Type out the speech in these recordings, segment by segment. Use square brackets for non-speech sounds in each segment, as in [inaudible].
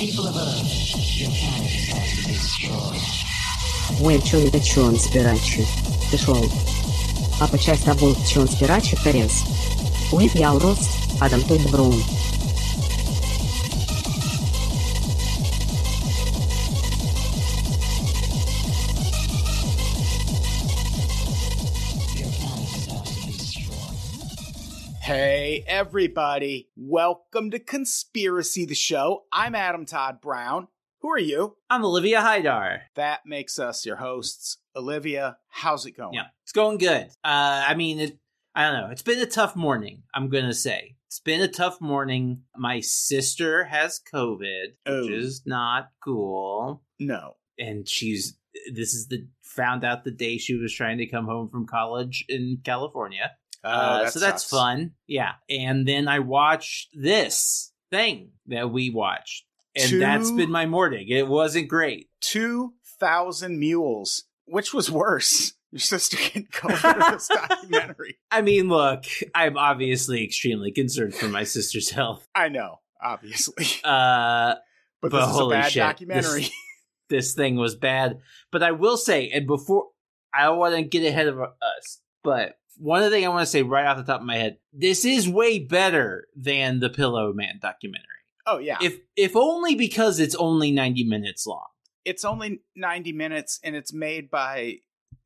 Ой, чё это, чё он is about to be destroyed. Ой, чон да чон спирачи. Пішов. А почай с тобой чон спирачи корец. Уип я урос, адам той брун. Hey, everybody. Welcome to Conspiracy the Show. I'm Adam Todd Brown. Who are you? I'm Olivia Hydar. That makes us your hosts. Olivia, how's it going? Yeah, it's going good. Uh, I mean, it, I don't know. It's been a tough morning. I'm gonna say it's been a tough morning. My sister has COVID, Oh. which is not cool, No. and she's. This is the found out the day she was trying to come home from college in California. Oh, Uh, that so that's sucks. fun. Yeah, and then I watched this thing that we watched, and Two- that's been my morning. It wasn't great. 2,000 Mules. Which was worse? [laughs] Your sister getting COVID or this [laughs] documentary? I mean, look, I'm obviously extremely concerned for my sister's health. I know, obviously. [laughs] Uh, But, but this is a bad shit, documentary. this- this thing was bad. But I will say, and before I don't want to get ahead of us, but one of the things I want to say right off the top of my head, this is way better than the Pillow Man documentary. oh, yeah. If if only because it's only 90 minutes long. it's only 90 minutes and it's made by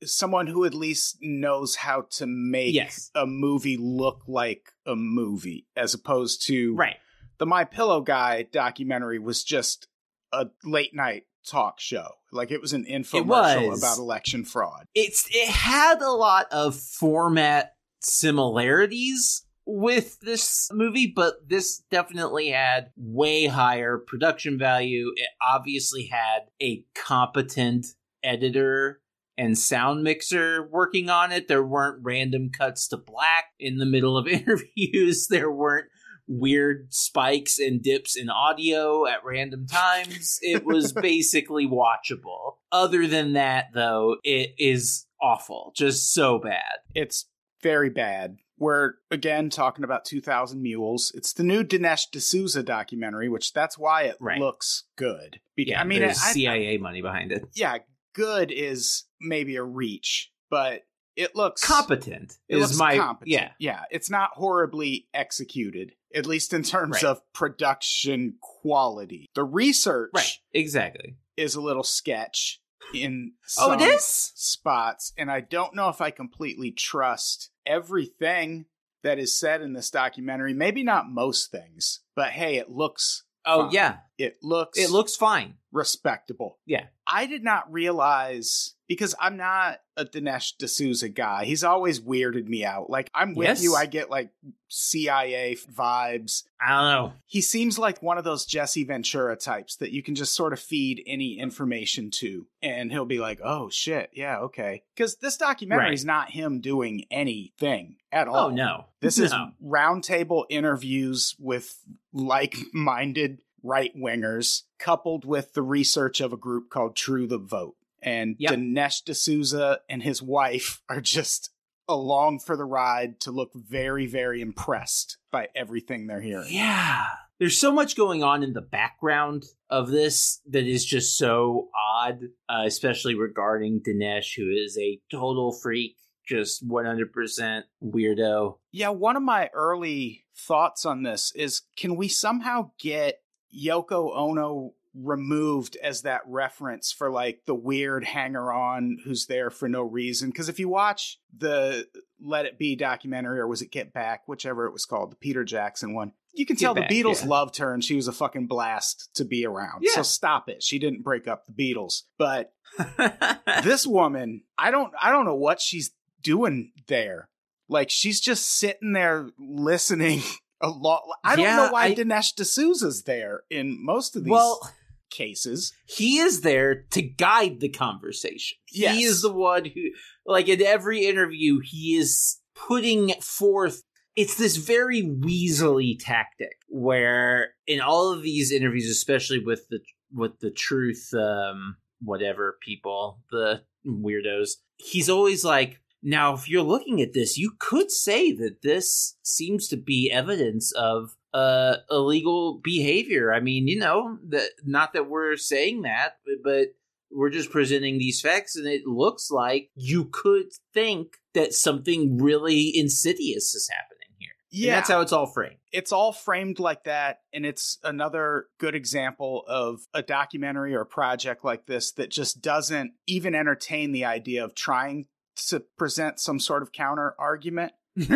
someone who at least knows how to make Yes. a movie look like a movie as opposed to Right. the my pillow guy documentary was just a late night talk show like it was an infomercial was. about election fraud It's it had a lot of format similarities with this movie, but this definitely had way higher production value. It obviously had a competent editor and sound mixer working on it. There weren't random cuts to black in the middle of [laughs] interviews. There weren't weird spikes and dips in audio at random times. It was [laughs] basically watchable. Other than that, though, it is awful. Just so bad. it's very bad we're again talking about 2000 mules it's the new dinesh d'souza documentary which that's why it Right. looks good Beca- Yeah, i mean there's I- CIA money behind it. yeah, good is maybe a reach, but it looks Competent It is looks my competent. yeah. yeah. It's not horribly executed, at least in terms Right. of production quality. The research Right, exactly. is a little sketch in [laughs] Oh, some is? spots, and I don't know if I completely trust everything that is said in this documentary. Maybe not most things, but hey, it looks. Oh fine. yeah, It looks. it looks fine. respectable. Yeah. I did not realize because I'm not a Dinesh D'Souza guy. He's always weirded me out. Like I'm with Yes. you. I get like CIA vibes. I don't know. He seems like one of those Jesse Ventura types that you can just sort of feed any information to, and he'll be like, "Oh shit, yeah, okay." Because this documentary is not him doing anything at oh, all. Oh no, This is roundtable interviews with like minded right wingers, coupled with the research of a group called True the Vote. And Yep. Dinesh D'Souza and his wife are just along for the ride to look very, very impressed by everything they're hearing. Yeah. There's so much going on in the background of this that is just so odd, uh, especially regarding Dinesh, who is a total freak, just 100% weirdo. Yeah, one of my early thoughts on this is can we somehow get Yoko Ono removed as that reference for like the weird hanger on who's there for no reason? Because if you watch the Let It Be documentary, or was it Get Back, whichever it was called, the Peter Jackson one, you can Get tell Back, the Beatles yeah. loved her and she was a fucking blast to be around. Yeah. So stop it. She didn't break up the Beatles. But [laughs] this woman, I don't I don't know what she's doing there. Like she's just sitting there listening [laughs] a lot. I don't Yeah, know why I- Dinesh D'Souza's there in most of these well, cases. he is there to guide the conversation. Yes. He is the one who, like, in every interview, he is putting forth. It's this very weaselly tactic where, in all of these interviews, especially with the with the truth, um, whatever people, the weirdos, he's always like, "Now, if you're looking at this, you could say that this seems to be evidence of uh illegal behavior. I mean, you know, that not that we're saying that, but we're just presenting these facts and it looks like you could think that something really insidious is happening here. And Yeah. that's how it's all framed. it's all framed like that and it's another good example of a documentary or a project like this that just doesn't even entertain the idea of trying to present some sort of counter argument [laughs]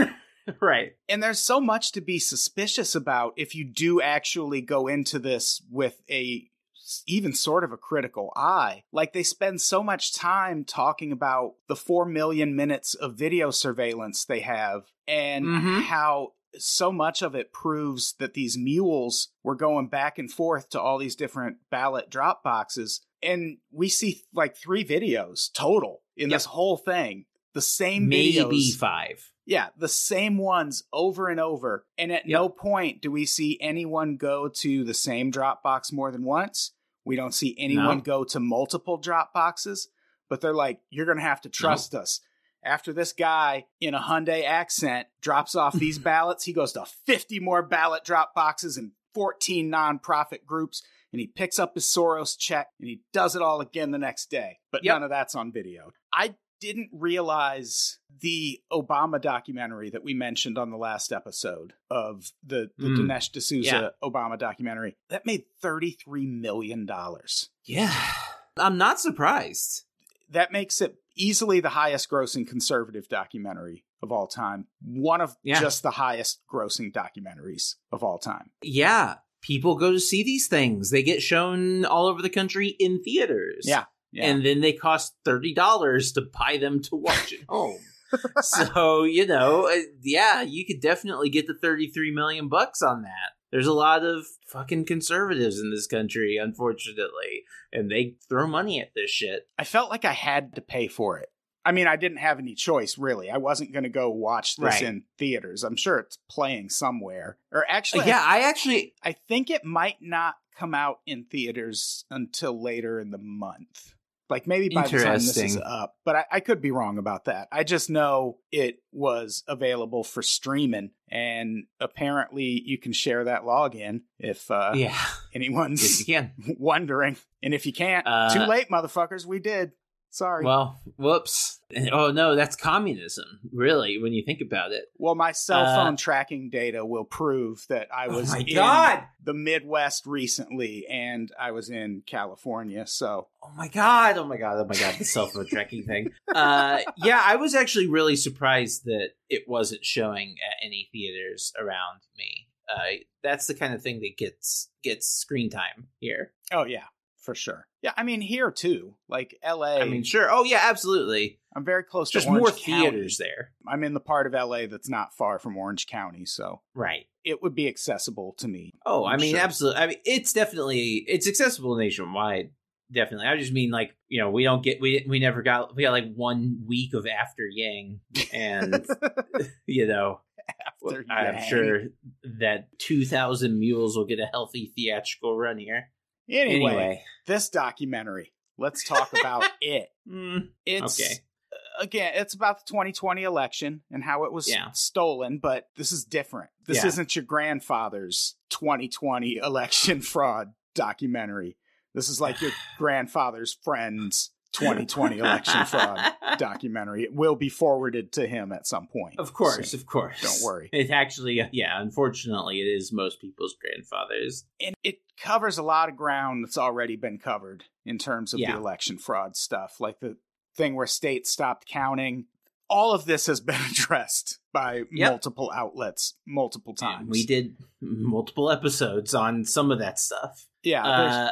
[laughs] right. and there's so much to be suspicious about if you do actually go into this with a even sort of a critical eye. Like they spend so much time talking about the 4 million minutes of video surveillance they have and Mhm. how so much of it proves that these mules were going back and forth to all these different ballot drop boxes and we see like three videos total in Yep. this whole thing. The same Maybe videos. five. Yeah, the same ones over and over. And at no point do we see anyone go to the same Dropbox more than once. We don't see anyone No. go to multiple Dropboxes, but they're like, you're going to have to trust us. After this guy in a Hyundai accent drops off [laughs] these ballots, he goes to 50 more ballot drop boxes and 14 nonprofit groups, and he picks up his Soros check and he does it all again the next day. But Yep. none of that's on video. I didn't realize the Obama documentary that we mentioned on the last episode of the, the Mm. Dinesh D'Souza Yeah. Obama documentary. That made $33 million. Yeah. I'm not surprised. That makes it easily the highest grossing conservative documentary of all time. One of Yeah. just the highest grossing documentaries of all time. Yeah. People go to see these things. They get shown all over the country in theaters. Yeah. Yeah. And then they cost $30 to buy them to watch at home. [laughs] [laughs] so, you know, uh, yeah, you could definitely get the 33 million bucks on that. There's a lot of fucking conservatives in this country, unfortunately, and they throw money at this shit. I felt like I had to pay for it. I mean, I didn't have any choice, really. I wasn't going to go watch this Right. in theaters. I'm sure it's playing somewhere. Or actually, yeah, I actually I think it might not come out in theaters until later in the month. Like maybe by the time this is up, but I, I could be wrong about that. I just know it was available for streaming, and apparently you can share that login if uh, yeah, anyone's yes, [laughs] wondering. And if you can't, Uh, too late, motherfuckers. We did. Sorry. Well, whoops. Oh no, that's communism, really, when you think about it. Well, my cell Uh, phone tracking data will prove that I was oh in god! the Midwest recently and I was in California. So, Oh my god! Oh my god! Oh my god! The cell phone tracking thing. Uh, yeah, I was actually really surprised that it wasn't showing at any theaters around me. Uh, that's the kind of thing that gets gets screen time here. oh, yeah, for sure. Yeah, I mean, here too, like LA, I mean, sure. Oh yeah, absolutely. I'm very close There's to Orange more County. theaters there, I'm in the part of LA that's not far from Orange County. So, right? it would be accessible to me. Oh, I I'm mean, sure. absolutely. I mean, it's definitely it's accessible nationwide. Definitely. I just mean like you know we don't get we we never got we got like one week of After Yang, and [laughs] [laughs] you know After I'm Yang. sure that two thousand mules will get a healthy theatrical run here. Anyway, Anyway, this documentary, let's talk about [laughs] it. Mm, It's Okay. again, it's about the 2020 election and how it was Yeah. stolen, but this is different. This Yeah. isn't your grandfather's 2020 [laughs] election fraud documentary. This is like your [sighs] grandfather's friend's 2020 [laughs] election fraud documentary. It will be forwarded to him at some point. Of course, soon. of course. Don't worry. It actually, yeah. Unfortunately, it is most people's grandfathers. and it covers a lot of ground that's already been covered in terms of Yeah. the election fraud stuff, like the thing where states stopped counting. All of this has [laughs] been addressed by Yep. multiple outlets multiple times. And we did multiple episodes on some of that stuff. yeah. Uh,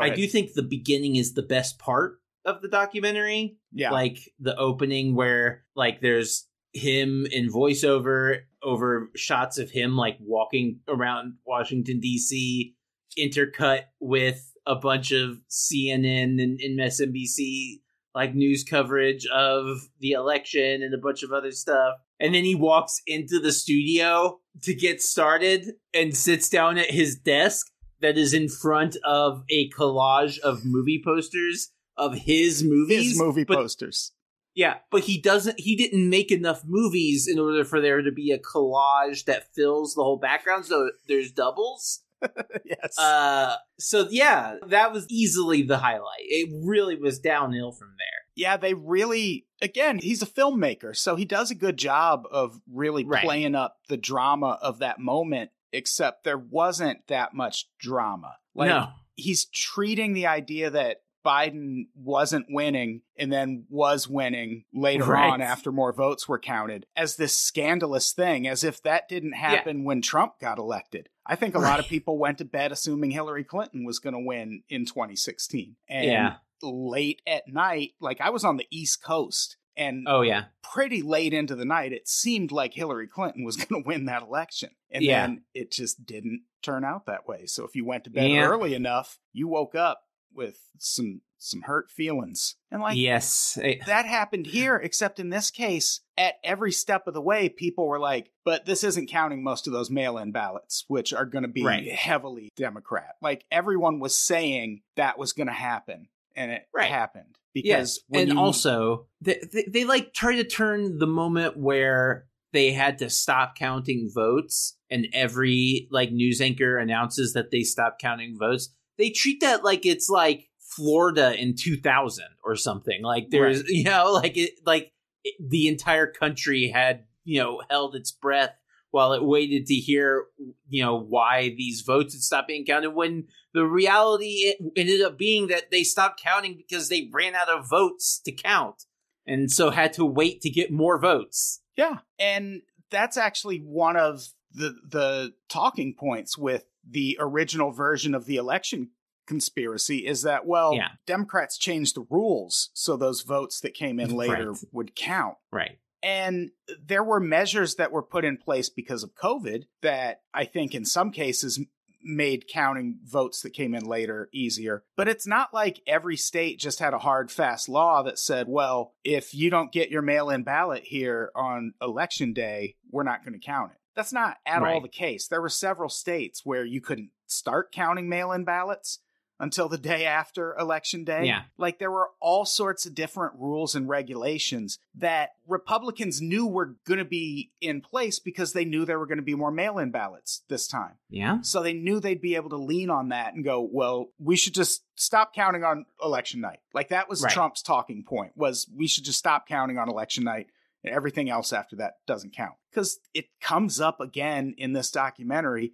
I do think the beginning is the best part of the documentary. Yeah, Like the opening where like there's him in voiceover over shots of him like walking around Washington DC intercut with a bunch of CNN and, and MSNBC like news coverage of the election and a bunch of other stuff. And then he walks into the studio to get started and sits down at his desk that is in front of a collage of movie posters of his movies. his movie but posters. Yeah, but he doesn't. He didn't make enough movies in order for there to be a collage that fills the whole background. So there's doubles. [laughs] yes. Uh, so yeah, that was easily the highlight. It really was downhill from there. yeah, they really again, he's a filmmaker, so he does a good job of really Right. playing up the drama of that moment, except there wasn't that much drama. Like no, he's treating the idea that Biden wasn't winning and then was winning later Right. on after more votes were counted as this scandalous thing, as if that didn't happen when Trump got elected. I think a lot of people went to bed assuming Hillary Clinton was going to win in 2016. And Yeah. late at night, like I was on the East Coast and oh yeah, pretty late into the night, it seemed like Hillary Clinton was [laughs] going to win that election. And Yeah. then it just didn't turn out that way. So if you went to bed Yeah. early enough, you woke up with some some hurt feelings. And like yes, It- that happened here, except in this case, at every step of the way, people were like, but this isn't counting most of those mail in ballots, which are going to be Right. heavily Democrat. Like everyone was saying that was going to happen, and it Right. happened. Because yes, when and you- also they, they they like try to turn the moment where they had to stop counting votes, and every like news anchor announces that they stopped counting votes. They treat that like it's like Florida in 2000 or something. Like there's [laughs] you know like it like it, the entire country had you know held its breath while it waited to hear you know why these votes had stopped being counted when the reality it ended up being that they stopped counting because they ran out of votes to count and so had to wait to get more votes. Yeah, and that's actually one of the the talking points with the original version of the election conspiracy is that well, Yeah. Democrats changed the rules so those votes that came in later Right. would count. right And there were measures that were put in place because of COVID that I think in some cases made counting votes that came in later easier. But it's not like every state just had a hard, fast law that said, well, if you don't get your mail in ballot here on election day, we're not going to count it. That's not at all the case. There were several states where you couldn't start counting mail in ballots until the day after election day. Yeah. Like there were all sorts of different rules and regulations that Republicans knew were going to be in place because they knew there were going to be more mail in ballots this time. yeah So they knew they'd be able to lean on that and go, well, we should just stop counting on election night. Like that was Right. Trump's talking point was we should just stop counting on election night everything else after that doesn't count. Cuz it comes up again in this documentary.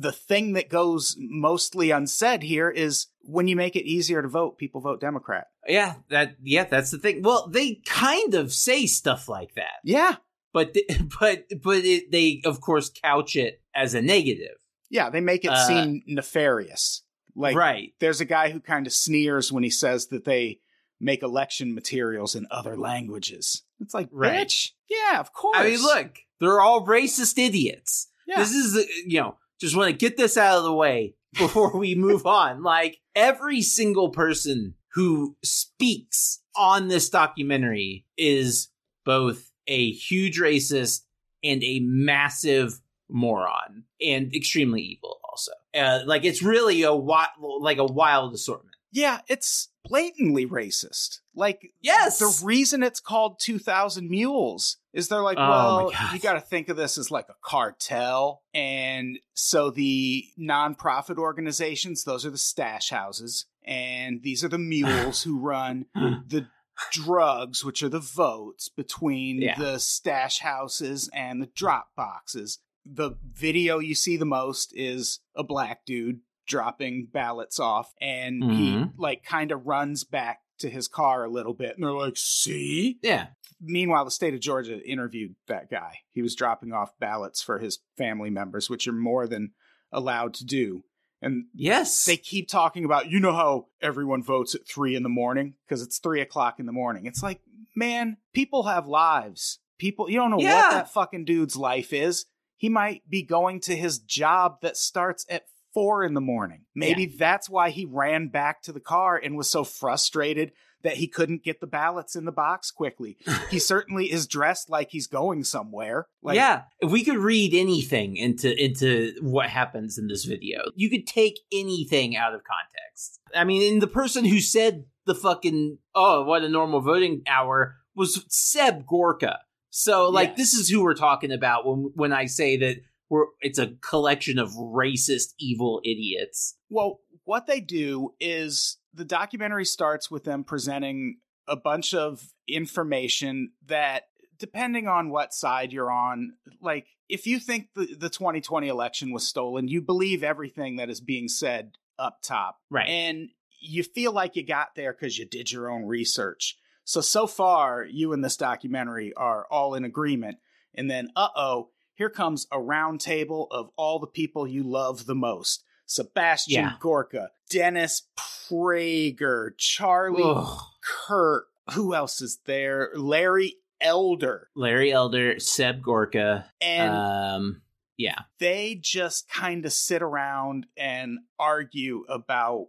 The thing that goes mostly unsaid here is when you make it easier to vote, people vote Democrat. yeah that yeah that's the thing well they kind of say stuff like that Yeah. but [laughs] but but it, they of course couch it as a negative Yeah, they make it Uh, seem nefarious. Like right there's a guy who kind of sneers when he says that they make election materials in other languages. It's like, Right. bitch, yeah, of course. i mean look they're all racist idiots yeah. This is, uh, you know, just want to get this out of the way [laughs] before we move on. Like, every single person who speaks on this documentary is both a huge racist and a massive moron and extremely evil also. Uh, like, it's really a wild, like a wild assortment. Yeah, it's blatantly racist. Like Yes! the reason it's called 2000 Mules is they're like, Oh, well, God. you got to think of this as like a cartel. And so the nonprofit organizations, those are the stash houses. And these are the [sighs] mules who run [gasps] the drugs, which are the votes between Yeah. the stash houses and the drop boxes. The video you see the most is a black dude dropping ballots off, and he Mhm. like kind of runs back to his car a little bit, and they're like, "See." Yeah. Meanwhile, the state of Georgia interviewed that guy. He was dropping off ballots for his family members, which are more than allowed to do. And Yes. they keep talking about you know how everyone votes at three in the morning because it's three o'clock in the morning it's like man people have lives people you don't know Yeah. what that fucking dude's life is he might be going to his job that starts at four in the morning maybe that's why he ran back to the car and was so frustrated that he couldn't get the ballots in the box quickly [laughs] he certainly is dressed like he's going somewhere like yeah, we could read anything into into what happens in this video, you could take anything out of context. I mean, and the person who said the fucking oh, what a normal voting hour was Seb Gorka. So like Yes. this is who we're talking about when when I say that we're it's a collection of racist evil idiots. Well, what they do is the documentary starts with them presenting a bunch of information that, depending on what side you're on, like if you think the, the 2020 election was stolen, you believe everything that is being said up top. Right. And you feel like you got there because you did your own research. So, so far, you and this documentary are all in agreement. And then, uh oh, here comes a round table of all the people you love the most Sebastian Yeah. Gorka, Dennis Prager, Charlie Ugh. Kirk. Who else is there? Larry Elder. Larry Elder, Seb Gorka. And um yeah. they just kind of sit around and argue about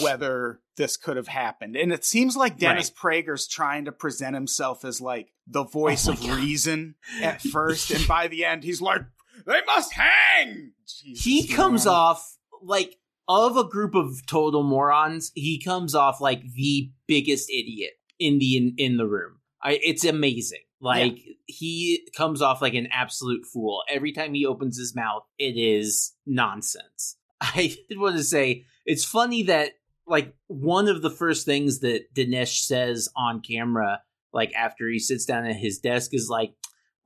whether this could have happened. And it seems like Dennis Prager's trying to present himself as like the voice Oh of God. reason at [laughs] first, and by the end, he's like, "They must hang." Jesus, he comes man. off like of a group of total morons he comes off like the biggest idiot in the in, in the room I, it's amazing like he comes off like an absolute fool every time he opens his mouth it is nonsense [laughs] i did want to say it's funny that like one of the first things that dinesh says on camera like after he sits down at his desk is like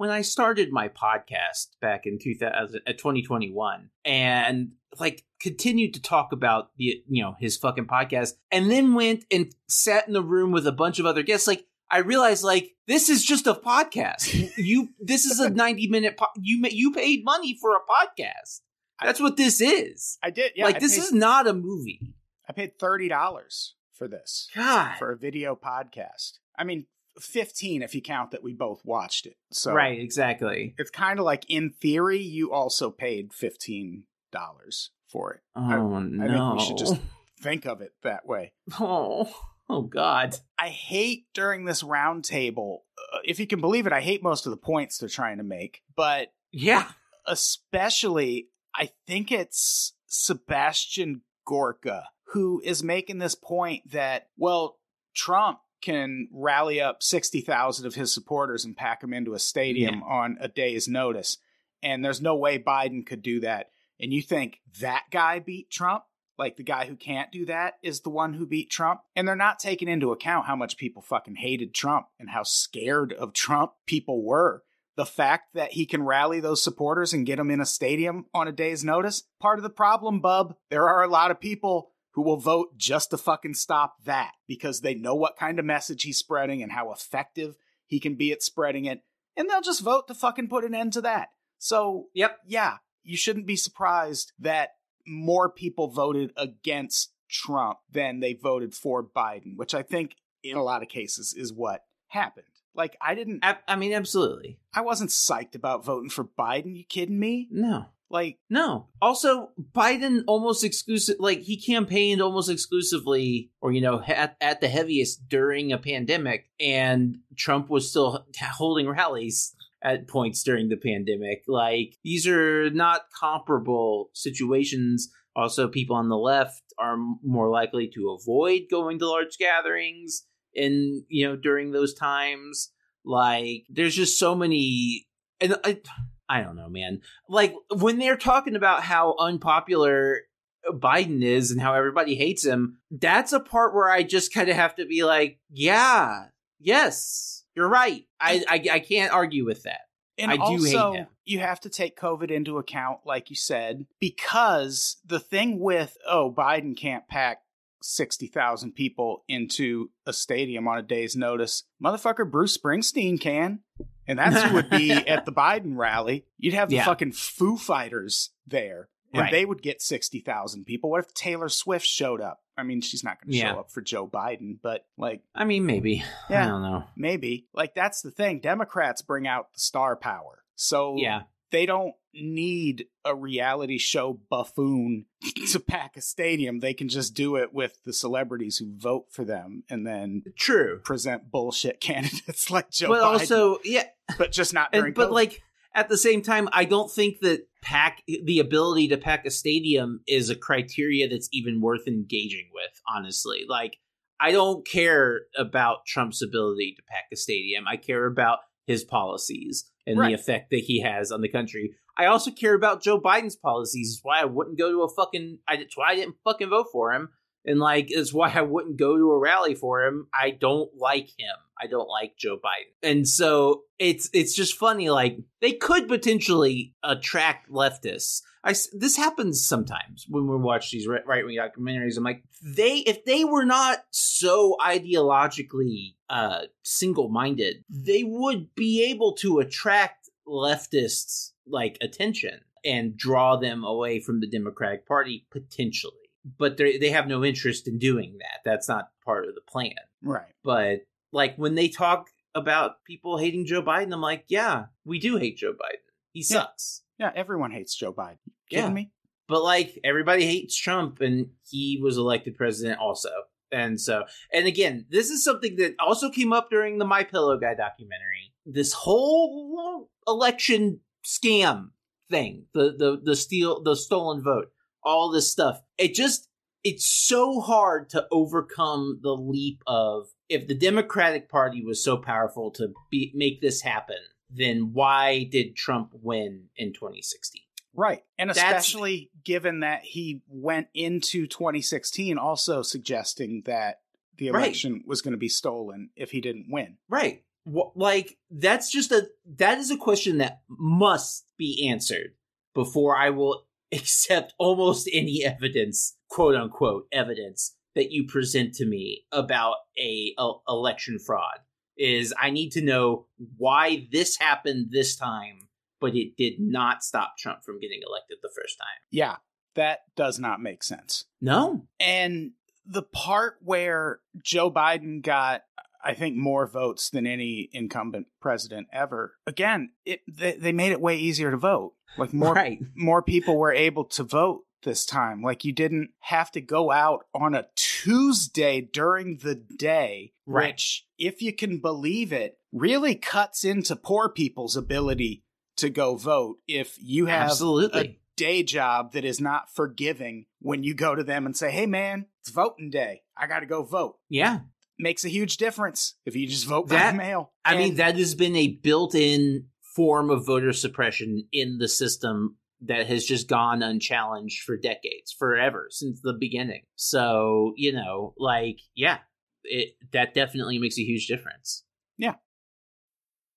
when I started my podcast back in 2000, uh, 2021 and like continued to talk about the you know his fucking podcast and then went and sat in the room with a bunch of other guests like I realized like this is just a podcast. [laughs] you this is a 90 minute po- you you paid money for a podcast. That's what this is. I did. Yeah, like I this paid, is not a movie. I paid thirty dollars for this God. for a video podcast. I mean, fifteen if you count that we both watched it. So right, exactly. it's kind of like in theory you also paid fifteen dollars for it. Oh no. I think we should just [laughs] think of it that way. Oh. Oh god. I hate during this roundtable, uh, if you can believe it, I hate most of the points they're trying to make, but Yeah. especially I think it's Sebastian Gorka who is making this point that well Trump can rally up 60,000 of his supporters and pack them into a stadium on a day's notice. And there's no way Biden could do that. And you think that guy beat Trump? Like the guy who can't do that is the one who beat Trump? And they're not taking into account how much people fucking hated Trump and how scared of Trump people were the fact that he can rally those supporters and get them in a stadium on a day's notice, part of the problem, bub. There are a lot of people who will vote just to fucking stop that because they know what kind of message he's spreading and how effective he can be at spreading it, and they'll just vote to fucking put an end to that. So, Yep. yeah, you shouldn't be surprised that more people voted against Trump than they voted for Biden, which I think in a lot of cases is what happened. Like I didn't I, I mean absolutely. I wasn't psyched about voting for Biden. You kidding me? No. Like, No. Also, Biden almost exclusive, like he campaigned almost exclusively, or you know, at, at the heaviest during a pandemic, and Trump was still holding rallies at points during the pandemic. Like these are not comparable situations. Also, people on the left are more likely to avoid going to large gatherings, and you know, during those times, like there's just so many, and I, I don't know, man like when they're talking about how unpopular Biden is and how everybody hates him, that's a part where I just kind of have to be like, yeah, yes, you're right. I I, I can't argue with that. and I do hate also, him. you have to take COVID into account, like you said, because the thing with oh, Biden can't pack sixty thousand people into a stadium on a day's notice. Motherfucker, Bruce Springsteen can. And that's who would be [laughs] at the Biden rally. You'd have the Yeah. fucking Foo Fighters there, and Right. they would get 60,000 people. What if Taylor Swift showed up? I mean, she's not going to Yeah. show up for Joe Biden, but like, I mean, maybe. Yeah, I don't know. maybe. Like, that's the thing. Democrats bring out the star power. So Yeah. they don't need a reality show buffoon [laughs] to pack a stadium. They can just do it with the celebrities who vote for them and then True. present bullshit [laughs] candidates like Joe but Biden. also, yeah, but just not [laughs] during and, but COVID. like at the same time, I don't think that pack the ability to pack a stadium is a criteria that's even worth engaging with. Honestly, like I don't care about Trump's ability to pack a stadium. I care about his policies and Right. the effect that he has on the country. I also care about Joe Biden's policies. It's why I wouldn't go to a fucking. I, why I didn't fucking vote for him. And like, it's why I wouldn't go to a rally for him. I don't like him. I don't like Joe Biden. And so it's it's just funny. Like they could potentially attract leftists. I this happens sometimes when we watch these right wing documentaries. I'm like, they if they were not so ideologically uh, single minded, they would be able to attract leftists like attention and draw them away from the Democratic Party potentially. But they they have no interest in doing that. That's not part of the plan. Right. But like when they talk about people hating Joe Biden, I'm like, yeah, we do hate Joe Biden. He sucks. Yeah, everyone hates Joe Biden. Kidding Yeah. me? But like everybody hates Trump and he was elected president also. And so and again, this is something that also came up during the My Pillow Guy documentary. This whole election scam thing, the the the steal the stolen vote, all this stuff. It just it's so hard to overcome the leap of if the Democratic Party was so powerful to be, make this happen, then why did Trump win in 2016? Right. And That's- especially given that he went into 2016 also suggesting that the Right. election was going to be stolen if he didn't win. Right. Like that's just a that is a question that must be answered before I will [laughs] accept almost any evidence, quote unquote, evidence that you present to me about a, a election fraud. Is I need to know why this happened this time, but it did not stop Trump from getting elected the first time. Yeah, that does not make sense. No. And the part where Joe Biden got, I think, more votes than any incumbent president ever. Again, it they, they made it way easier to vote. Like more right. more people were able to vote this time. Like you didn't have to go out on a Tuesday during the day, Right. which, if you can believe it, really cuts into poor people's ability to go vote. If you have a day job that is not forgiving when you go to them and say, hey man, it's voting day. I got to go vote. yeah. Makes a huge difference if you just vote That- by mail. I mean, that has been a built in form of voter suppression in the system that has just gone unchallenged for decades, forever, since the beginning. So, you know, like, yeah, it that definitely makes a huge difference.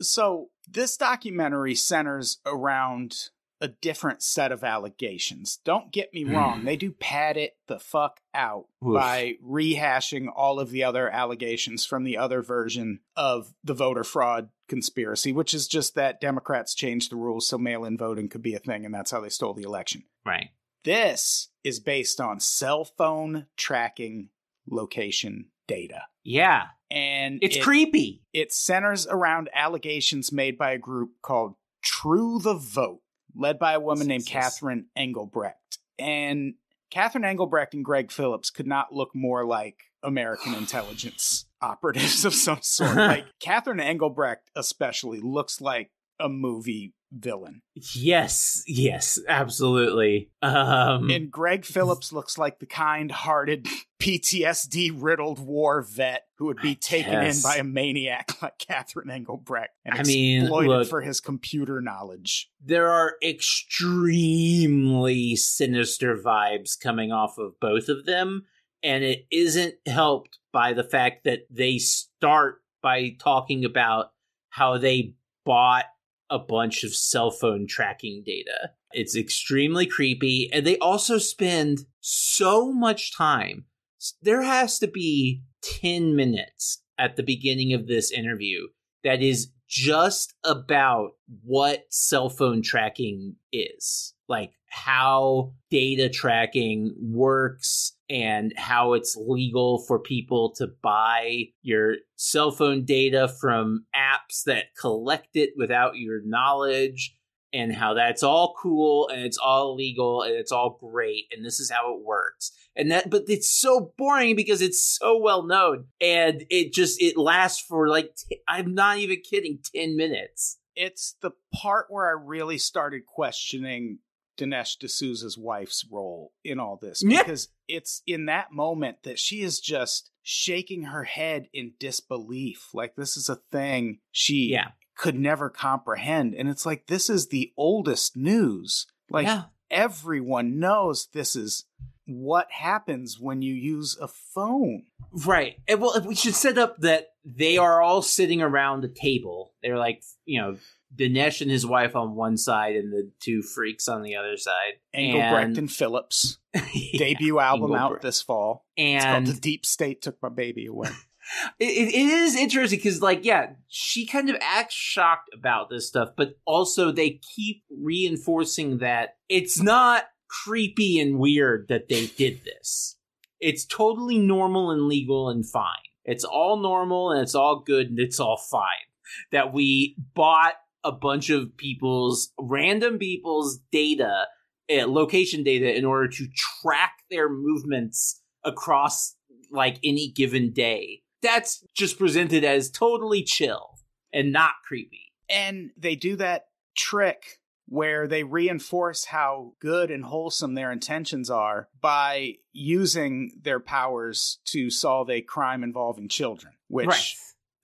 So this documentary centers around a different set of allegations. Don't get me hmm. wrong, they do pad it the fuck out Oof. by rehashing all of the other allegations from the other version of the voter fraud conspiracy, which is just that Democrats changed the rules so mail in voting could be a thing, and that's how they stole the election. Right. This is based on cell phone tracking location data. Yeah. And It's it- creepy. it centers around allegations made by a group called True the Vote, led by a woman named Catherine Engelbrecht. And Catherine Engelbrecht and Greg Phillips could not look more like American [sighs] intelligence operatives of some [laughs] sort. like Catherine Engelbrecht, especially, looks like a movie villain. Yes. Yes. Absolutely. Um, And Greg Phillips looks like the kind hearted, [laughs] PTSD riddled war vet who would be taken in by a maniac [laughs] like Catherine Engelbrecht and I mean, exploited look- for his computer knowledge. there are extremely sinister vibes coming off of both of them and it isn't helped by the fact that they start by talking about how they bought a bunch of cell phone tracking data. It's extremely creepy and they also spend so much time there has to be 10 minutes at the beginning of this interview that is just about what cell phone tracking is like how data tracking works and how it's legal for people to buy your cell phone data from apps that collect it without your knowledge and how that's all cool and it's all legal and it's all great and this is how it works. And that but it's so boring because it's so well known and it just it lasts for like t- i'm not even kidding 10 minutes. It's the part where I really started questioning Dinesh D'Souza's wife's role in all this Yeah. because it's in that moment that she is just shaking her head in disbelief. Like this is a thing she yeah could never comprehend. And it's like, this is the oldest news. Like, yeah everyone knows this is what happens when you use a phone. Right. And well, we should set up that they are all sitting around the table. They're like, you know, Dinesh and his wife on one side and the two freaks on the other side. Engelbrecht and, And- Phillips [laughs] Yeah, debut album out this fall. It's And The Deep State Took My Baby Away. [laughs] it it is interesting because, like, yeah, she kind of acts shocked about this stuff, but also they keep reinforcing that it's not creepy and weird that they did this. It's totally normal and legal and fine. It's all normal and it's all good and it's all fine. That we bought a bunch of people's random people's data, uh, location data, in order to track their movements across like any given day. That's just presented as totally chill and not creepy. and they do that trick where they reinforce how good and wholesome their intentions are by using their powers to solve a crime involving children which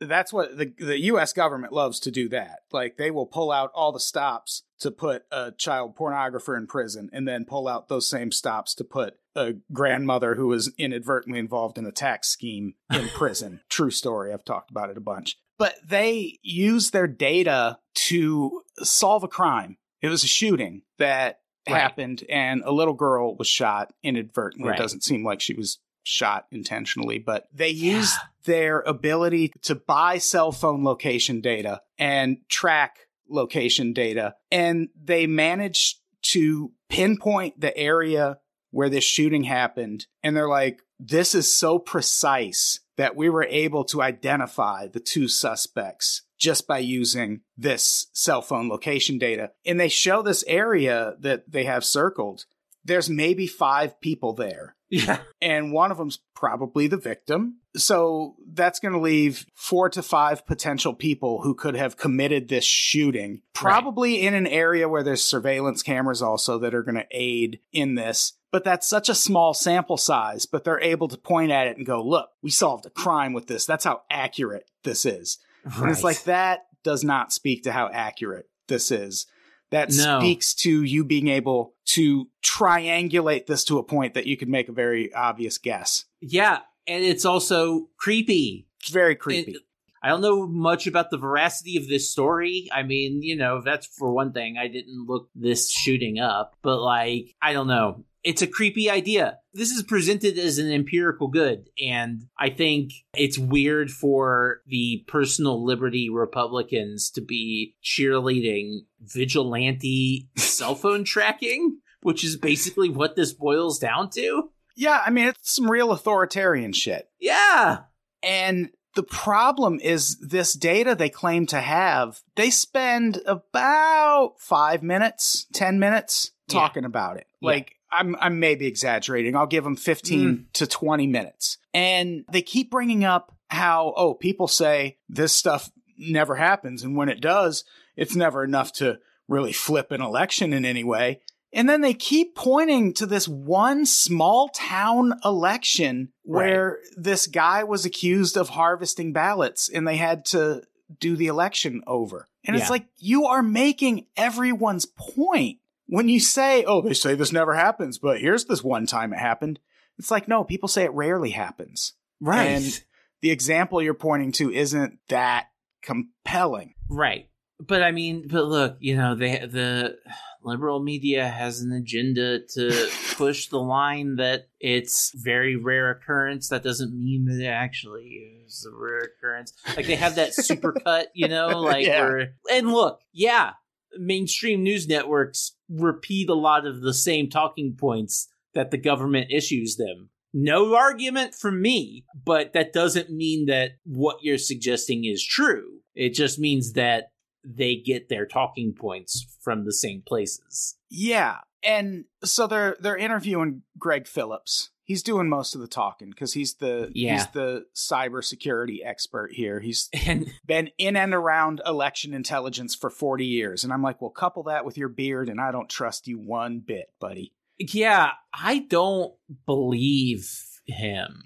that's what the the US government loves to do that. Like they will pull out all the stops to put a child pornographer in prison and then pull out those same stops to put a grandmother who was inadvertently involved in a tax scheme in [laughs] prison. True story. I've talked about it a bunch. But they use their data to solve a crime. It was a shooting that Right. happened and a little girl was shot inadvertently. Right. it doesn't seem like she was shot intentionally but they Yeah. used their ability to buy cell phone location data and track location data and they managed to pinpoint the area where this shooting happened and they're like this is so precise that we were able to identify the two suspects just by using this cell phone location data. And they show this area that they have circled. There's maybe 5 people there Yeah. and one of them's probably the victim. So that's going to leave four to five potential people who could have committed this shooting, probably in an area where there's surveillance cameras also that are going to aid in this. But that's such a small sample size, but they're able to point at it and go, look, we solved a crime with this. That's how accurate this is. And it's like that does not speak to how accurate this is. That No. speaks to you being able to triangulate this to a point that you could make a very obvious guess. Yeah. And it's also creepy. It's very creepy. It- I don't know much about the veracity of this story. I mean, you know, that's for one thing. I didn't look this shooting up, but like, I don't know. It's a creepy idea. This is presented as an empirical good, and I think it's weird for the personal liberty Republicans to be cheerleading vigilante [laughs] cell phone tracking, which is basically what this boils down to. yeah, I mean, it's some real authoritarian shit. Yeah. And the problem is this data they claim to have, they spend about five minutes, 10 minutes Yeah. talking about it. Like, I'm, I'm maybe exaggerating. I'll give them 15 hmm. to 20 minutes. And they keep bringing up how, oh, people say this stuff never happens. And when it does, it's never enough to really flip an election in any way. And then they keep pointing to this one small town election where this guy was accused of harvesting ballots and they had to do the election over. And Yeah. it's like, you are making everyone's point. When you say, oh, they say this never happens, but here's this one time it happened. It's like, no, people say it rarely happens. Right. And the example you're pointing to isn't that compelling. Right. But I mean, but look, you know, they the liberal media has an agenda to [laughs] push the line that it's very rare occurrence. That doesn't mean that it actually is a rare occurrence. Like they have that [laughs] supercut, you know, like Yeah. and look, yeah, mainstream news networks repeat a lot of the same talking points that the government issues them. No argument from me, but that doesn't mean that what you're suggesting is true. It just means that they get their talking points from the same places. Yeah. And so they're they're interviewing Greg Phillips. He's doing most of the talking because he's the Yeah. he's the cybersecurity expert here. He's [laughs] And been in and around election intelligence for 40 years. And I'm like, well, couple that with your beard, and I don't trust you one bit, buddy. yeah, I don't believe him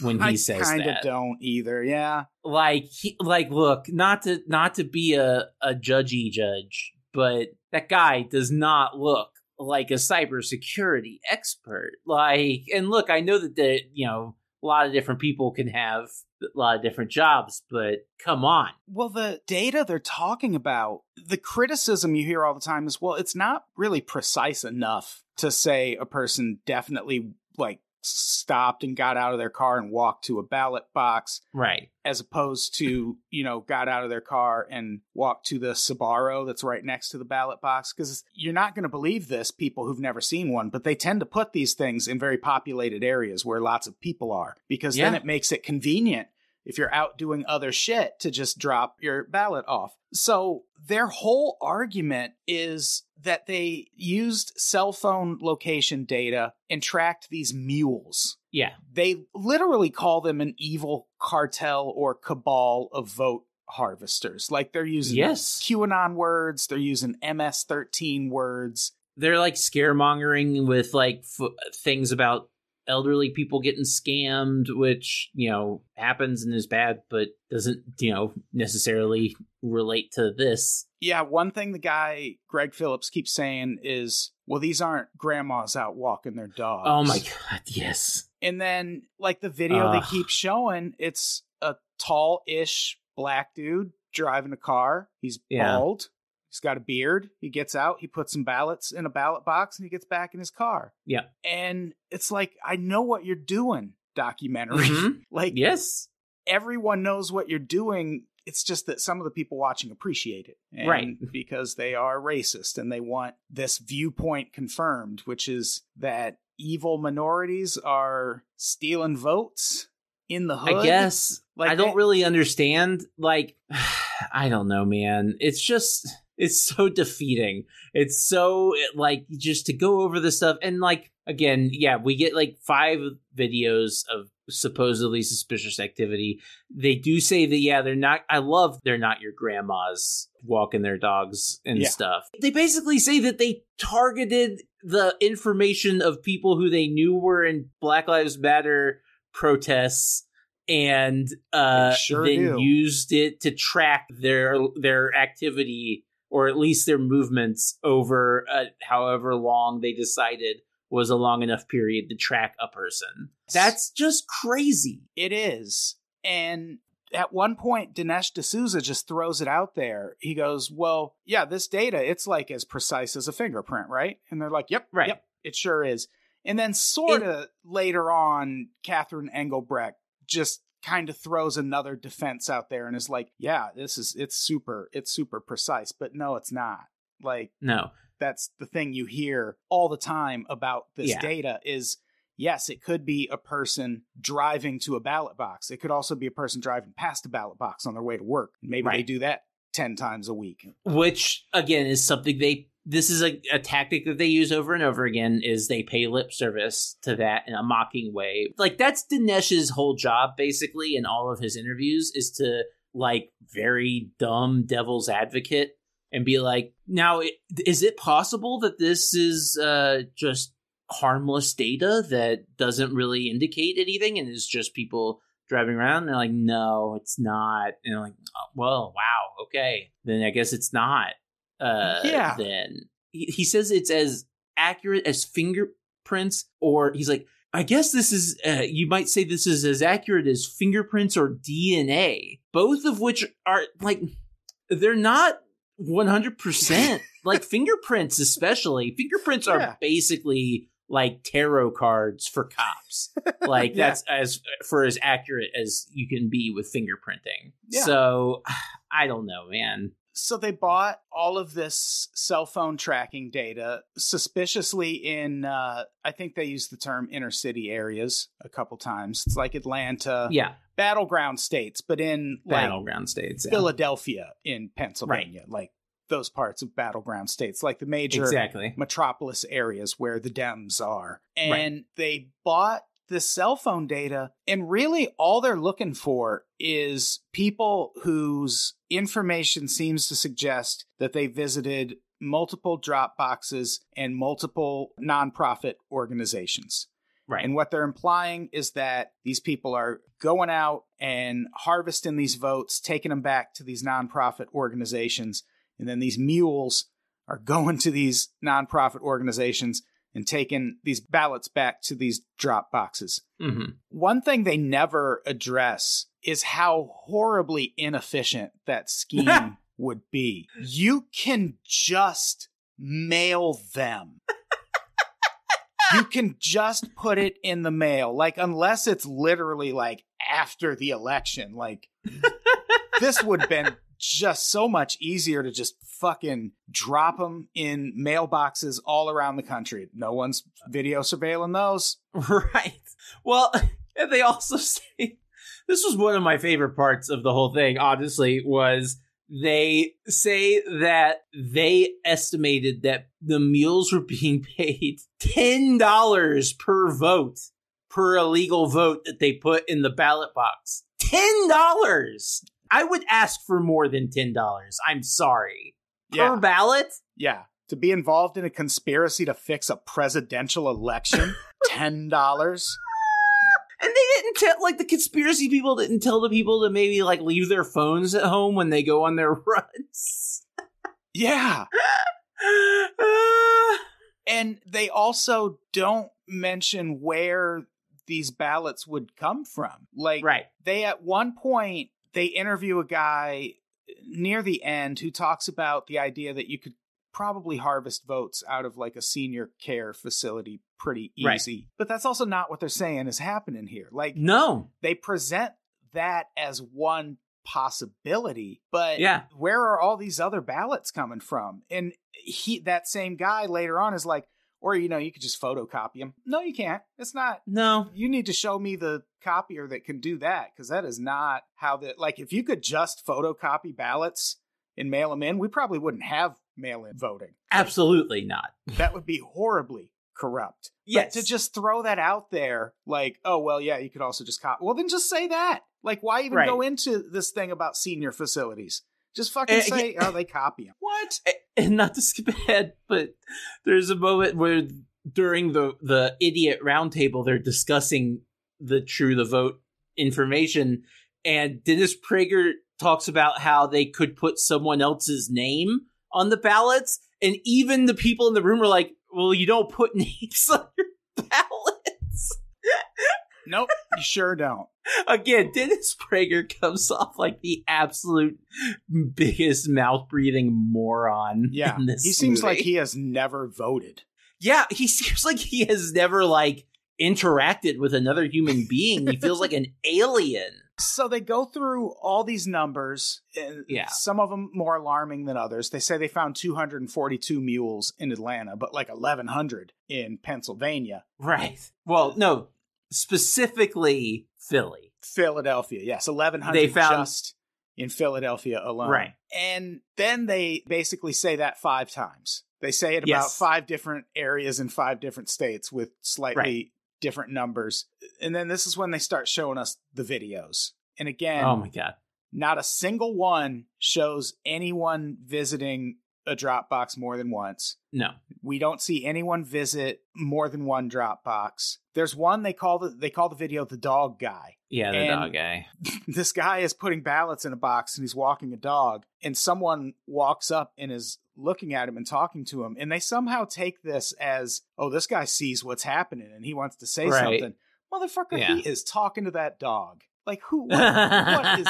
when [laughs] he I says kind of that. don't either. Yeah. like he like look not to not to be a a judgy judge but that guy does not look like a cybersecurity expert like and look i know that the you know a lot of different people can have a lot of different jobs but come on. Well, the data they're talking about, the criticism you hear all the time is, well, it's not really precise enough to say a person definitely like stopped and got out of their car and walked to a ballot box right as opposed to, [laughs] you know, got out of their car and walked to the Sbarro that's right next to the ballot box. Because you're not going to believe this, people who've never seen one, but they tend to put these things in very populated areas where lots of people are, because then it makes it convenient if you're out doing other shit to just drop your ballot off. So their whole argument is that they used cell phone location data and tracked these mules yeah they literally call them an evil cartel or cabal of vote harvesters. Like they're using Yes. QAnon words, they're using MS13 words. they're like scaremongering with like f- things about elderly people getting scammed which you know happens and is bad but doesn't you know necessarily relate to this Yeah, one thing the guy Greg Phillips keeps saying is, well, these aren't grandmas out walking their dogs. oh my god yes And then, like the video they keep showing, it's a tall ish black dude driving a car. He's Yeah. bald. He's got a beard. He gets out, he puts some ballots in a ballot box, and he gets back in his car. Yeah. And it's like, I know what you're doing, documentary. Mhm. [laughs] like, yes everyone knows what you're doing. It's just that some of the people watching appreciate it. Right. [laughs] Because they are racist and they want this viewpoint confirmed, which is that evil minorities are stealing votes in the hood. i guess Like i don't they- really understand like [sighs] i don't know man it's just it's so defeating it's so like just to go over the stuff and like again yeah we get like five videos of supposedly suspicious activity they do say that yeah they're not i love they're not your grandmas walking their dogs and Yeah. stuff they basically say that they targeted the information of people who they knew were in black lives matter protests and uh sure then do. used it to track their their activity or at least their movements over uh, however long they decided was a long enough period to track a person. That's just crazy. It is. And at one point, Dinesh D'Souza just throws it out there. He goes, Well, yeah, this data, it's like as precise as a fingerprint, right? And they're like, Yep, Right. yep, it sure is. And then, sort of later on, Catherine Engelbrecht just kind of throws another defense out there and is like, Yeah, this is, it's super, it's super precise. But no, it's not. Like, No. that's the thing you hear all the time about this Yeah. data is yes it could be a person driving to a ballot box it could also be a person driving past a ballot box on their way to work maybe they do that 10 times a week Which again is something they this is a, a tactic that they use over and over again is they pay lip service to that in a mocking way. Like that's Dinesh's whole job basically in all of his interviews is to like very dumb devil's advocate and be like, now is it possible that this is uh just harmless data that doesn't really indicate anything and is just people driving around? And they're like no it's not. And they're like oh, well wow okay. Then i guess it's not uh Yeah. then he, he says it's as accurate as fingerprints or he's like i guess this is uh, you might say this is as accurate as fingerprints or dna both of which are like they're not 100% [laughs] like fingerprints especially fingerprints are basically like tarot cards for cops [laughs] like Yeah. that's as for as accurate as you can be with fingerprinting Yeah. so [sighs] i don't know man So they bought all of this cell phone tracking data suspiciously in, uh, I think they used the term inner city areas a couple times. It's like Atlanta, yeah, battleground states, but in like battleground states. yeah. Philadelphia in Pennsylvania, like those parts of battleground states, like the major Exactly. metropolis areas where the Dems are. And Right. they bought the cell phone data, and really all they're looking for is people whose information seems to suggest that they visited multiple drop boxes and multiple nonprofit organizations. Right. And what they're implying is that these people are going out and harvesting these votes, taking them back to these nonprofit organizations, and then these mules are [laughs] going to these nonprofit organizations and taking these ballots back to these drop boxes. hmm One thing they never address is how horribly inefficient that scheme [laughs] would be. You can just mail them. [laughs] you can just put it in the mail. Like, unless it's literally like after the election, like, [laughs] this would have been just so much easier to just fucking drop them in mailboxes all around the country. No one's video surveilling those. [laughs] Right. Well, [laughs] they also [laughs] say this was one of my favorite parts of the whole thing, obviously, was they say that they estimated that the mules were being paid $10 per vote per illegal vote that they put in the ballot box. $10! I would ask for more than $10. I'm sorry. Yeah. Per ballot? Yeah. To be involved in a conspiracy to fix a presidential election, [laughs] $10. And they didn't tell, like, the conspiracy people didn't tell the people to maybe, like, leave their phones at home when they go on their [laughs] runs. Yeah. Uh, [sighs] And they also don't mention where these ballots would come from. Like, right. they at one point they interview a guy near the end who talks about the idea that you could probably harvest votes out of like a senior care facility pretty Right. easy. But that's also not what they're saying is happening here. Like No. they present that as one possibility, but Yeah. where are all these other ballots coming from? And he that same guy later on is like, or you know, you could just photocopy them. No, you can't. It's not No. you need to show me the copier that can do that because that is not how that, like if you could just photocopy ballots and mail them in we probably wouldn't have mail-in voting Absolutely not. [laughs] that would be horribly corrupt Yes. but to just throw that out there like oh well yeah you could also just copy well then just say that like why even Right. go into this thing about senior facilities just fucking Eh, say oh they copy them What? And not to skip [laughs] ahead, but there's a moment where during the the idiot roundtable they're discussing the true the vote information, and Dennis Prager talks about how they could put someone else's name on the ballots, and even the people in the room are like, "Well, you don't put [laughs] names on your ballots." [laughs] nope you sure don't Again, Dennis Prager comes off like the absolute biggest mouth breathing moron. yeah in this he seems like he has never voted Yeah, he [laughs] seems like he has never like interacted with another human being. He feels like an [laughs] alien. So they go through all these numbers, and Yeah. some of them more alarming than others. They say they found 242 mules in Atlanta, but like 1,100 in Pennsylvania. Right. Well, no, specifically Philly. Philadelphia, yes, 1,100 They found- just in Philadelphia alone. Right. And then they basically say that five times. They say it about Yes. five different areas in five different states with slightly Right. different numbers. And then this is when they start showing us the videos. And again, Oh my god. not a single one shows anyone visiting a Dropbox more than once. No. We don't see anyone visit more than one Dropbox. There's one they call the they call the video the dog guy. Yeah, the And- dog guy. [laughs] This guy is putting ballots in a box and he's walking a dog and someone walks up and is looking at him and talking to him and they somehow take this as oh this guy sees what's happening and he wants to say Right. something. Motherfucker, Yeah. he is talking to that dog. Like who [laughs] what, what is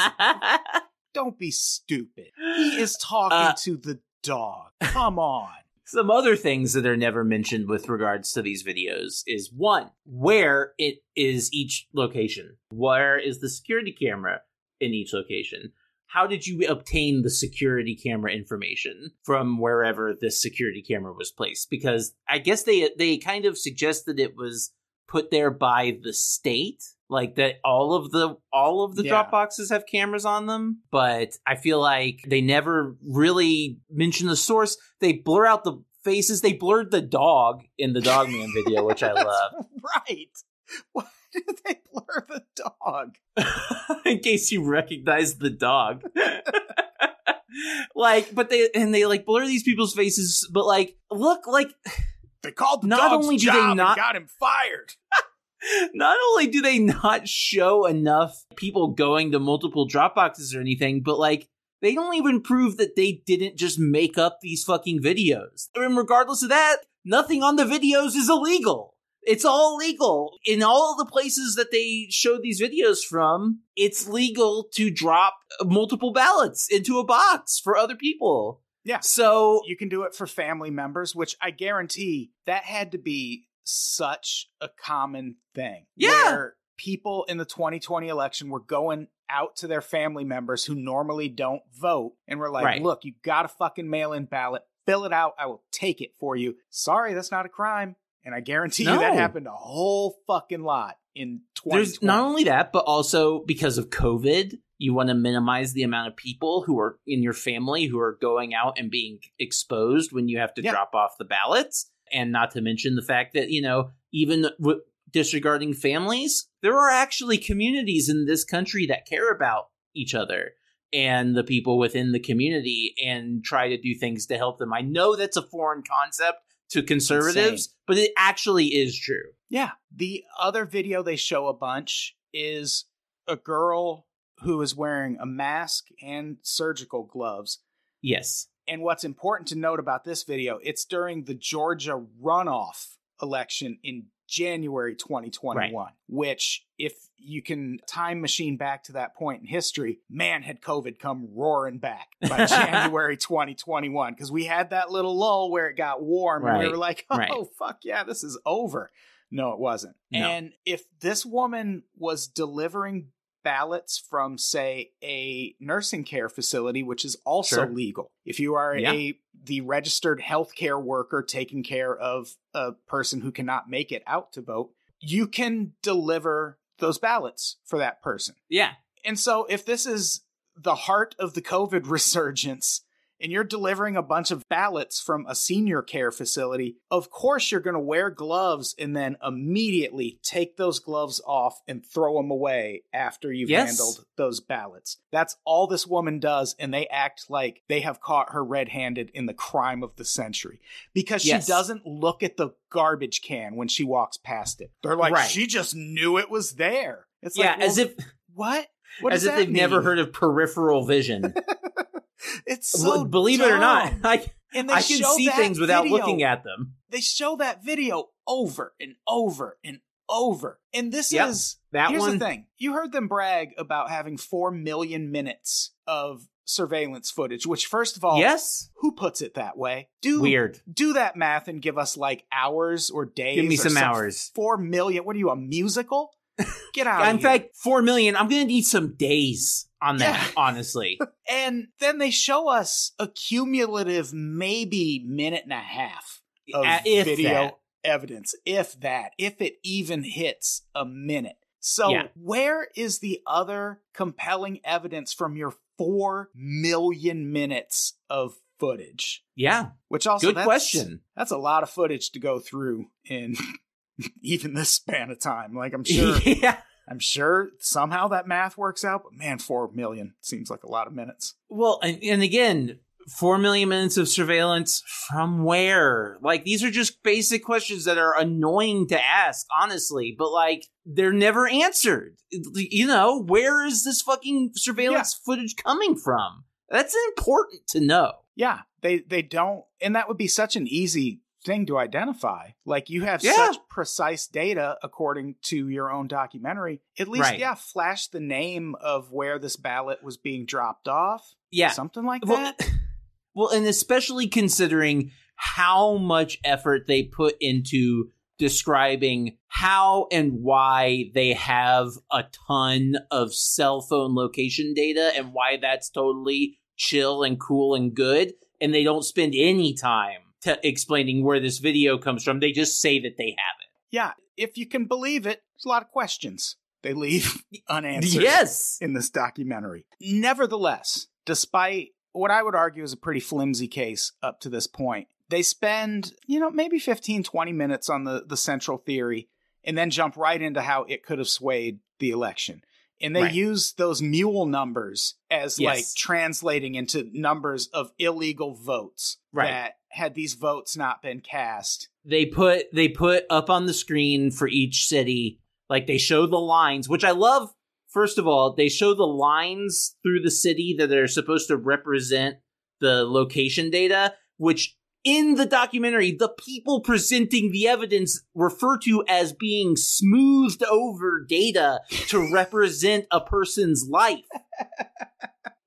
don't be stupid. He is talking Uh, to the dog. Come on. [laughs] Some other things that are never mentioned with regards to these videos is one, where it is each location. Where is the security camera in each location? how did you obtain the security camera information from wherever this security camera was placed? Because I guess they they kind of suggest that it was put there by the state, like that all of the all of the Yeah. drop boxes have cameras on them. But I feel like they never really mention the source. They blur out the faces. They blurred the dog in the Dogman [laughs] video, which I love. right. Why did they blur the dog? [laughs] in case you recognize the dog. [laughs] like, but they and they like blur these people's faces, but like look like They called the Not dog's only do they not- got him fired. Not only do they not show enough people going to multiple Dropboxes or anything, but like they don't even prove that they didn't just make up these fucking videos. And regardless of that, nothing on the videos is illegal. It's all legal. In all the places that they showed these videos from, it's legal to drop multiple ballots into a box for other people. Yeah. So You can do it for family members, which I guarantee that had to be such a common thing. Yeah. Where people in the 2020 election were going out to their family members who normally don't vote and were like, Right. look, you got a fucking mail in ballot. Fill it out. I will take it for you. Sorry, that's not a crime. And I guarantee you that happened a whole fucking lot in 2020. There's not only that, but also because of COVID, you want to minimize the amount of people who are in your family who are going out and being exposed when you have to Yeah. drop off the ballots. And not to mention the fact that, you know, even w- disregarding families, there are actually communities in this country that care about each other and the people within the community and try to do things to help them. I know that's a foreign concept to conservatives, but it actually is true. Yeah. The other video they show a bunch is a girl who is wearing a mask and surgical gloves. Yes. And what's important to note about this video, it's during the Georgia runoff election in January 2021, which, if you can time machine back to that point in history, man, had COVID come roaring back by [laughs] January 2021. Because we had that little lull where it got warm and we were like, oh, right. fuck yeah, this is over. No, it wasn't. No. And if this woman was delivering ballots from, say, a nursing care facility, which is also Sure. legal, if you are Yeah. a the registered healthcare worker taking care of a person who cannot make it out to vote, you can deliver those ballots for that person. Yeah. And so, if this is the heart of the COVID [laughs] resurgence, and you're delivering a bunch of ballots from a senior care facility, of course you're going to wear gloves and then immediately take those gloves off and throw them away after you've Yes. handled those ballots. That's all this woman does, and they act like they have caught her red handed in the crime of the century because she Yes. doesn't look at the garbage can when she walks past it. They're like, Right. she just knew it was there. It's yeah, like, well, as if what? What as if they've never heard of peripheral vision. [laughs] It's so Believe it or not. [laughs] I, and they I can see things without video- looking at them. They show that video over and over and over. And this Yep, is that here's one- the thing: you heard them brag about having four million minutes of surveillance footage. Which, first of all, yes, who puts it that way? Do weird. do that math and give us like hours or days. Give me some hours. Four million. What are you, a musical? [laughs] Get out. In of here. fact, four million. I'm gonna need some days on that. Yeah. [laughs] Honestly, And then they show us a cumulative maybe minute and a half of Uh, if video that. evidence, if that, if it even hits a minute. So, Yeah. where is the other compelling evidence from your 4 million minutes of footage? yeah. Which also, Good that's, question. That's a lot of footage to go through in [laughs] [laughs] even this span of time. Like, I'm [laughs] sure. yeah. I'm sure somehow that math works out, but man, 4 million seems like a lot of minutes. Well, and, and again, four million minutes of surveillance from where? Like, these are just basic questions that are annoying to ask, honestly, but like, they're never answered. You know, where is this fucking surveillance footage coming from? That's important to know. Yeah, they they don't, and that would be such an easy thing to identify. Like you have Yeah. such precise data according to your own documentary. At least, Right. yeah, flash the name of where this ballot was being dropped off. Yeah. something like Well, that. [laughs] well, and especially considering how much effort they put into describing how and why they have a ton of cell phone location data and why that's totally chill and cool and good. And they don't spend any time to explaining where this video comes from. They just say that they have it. Yeah, if you can believe it, there's a lot of questions they leave [laughs] unanswered Yes. in this documentary. Nevertheless, despite what I would argue is a pretty flimsy case up to this point, they spend, you know, maybe 15, 20 minutes on the, the central theory and then jump right into how it could have swayed the election. And they Right. use those mule numbers as Yes. like translating into numbers of illegal votes Right. that had these votes not been cast. they put they put up on the screen for each city like they show the lines which i love first of all they show the lines through the city that are supposed to represent the location data which in the documentary the people presenting the evidence refer to as being smoothed over data to [laughs] represent a person's life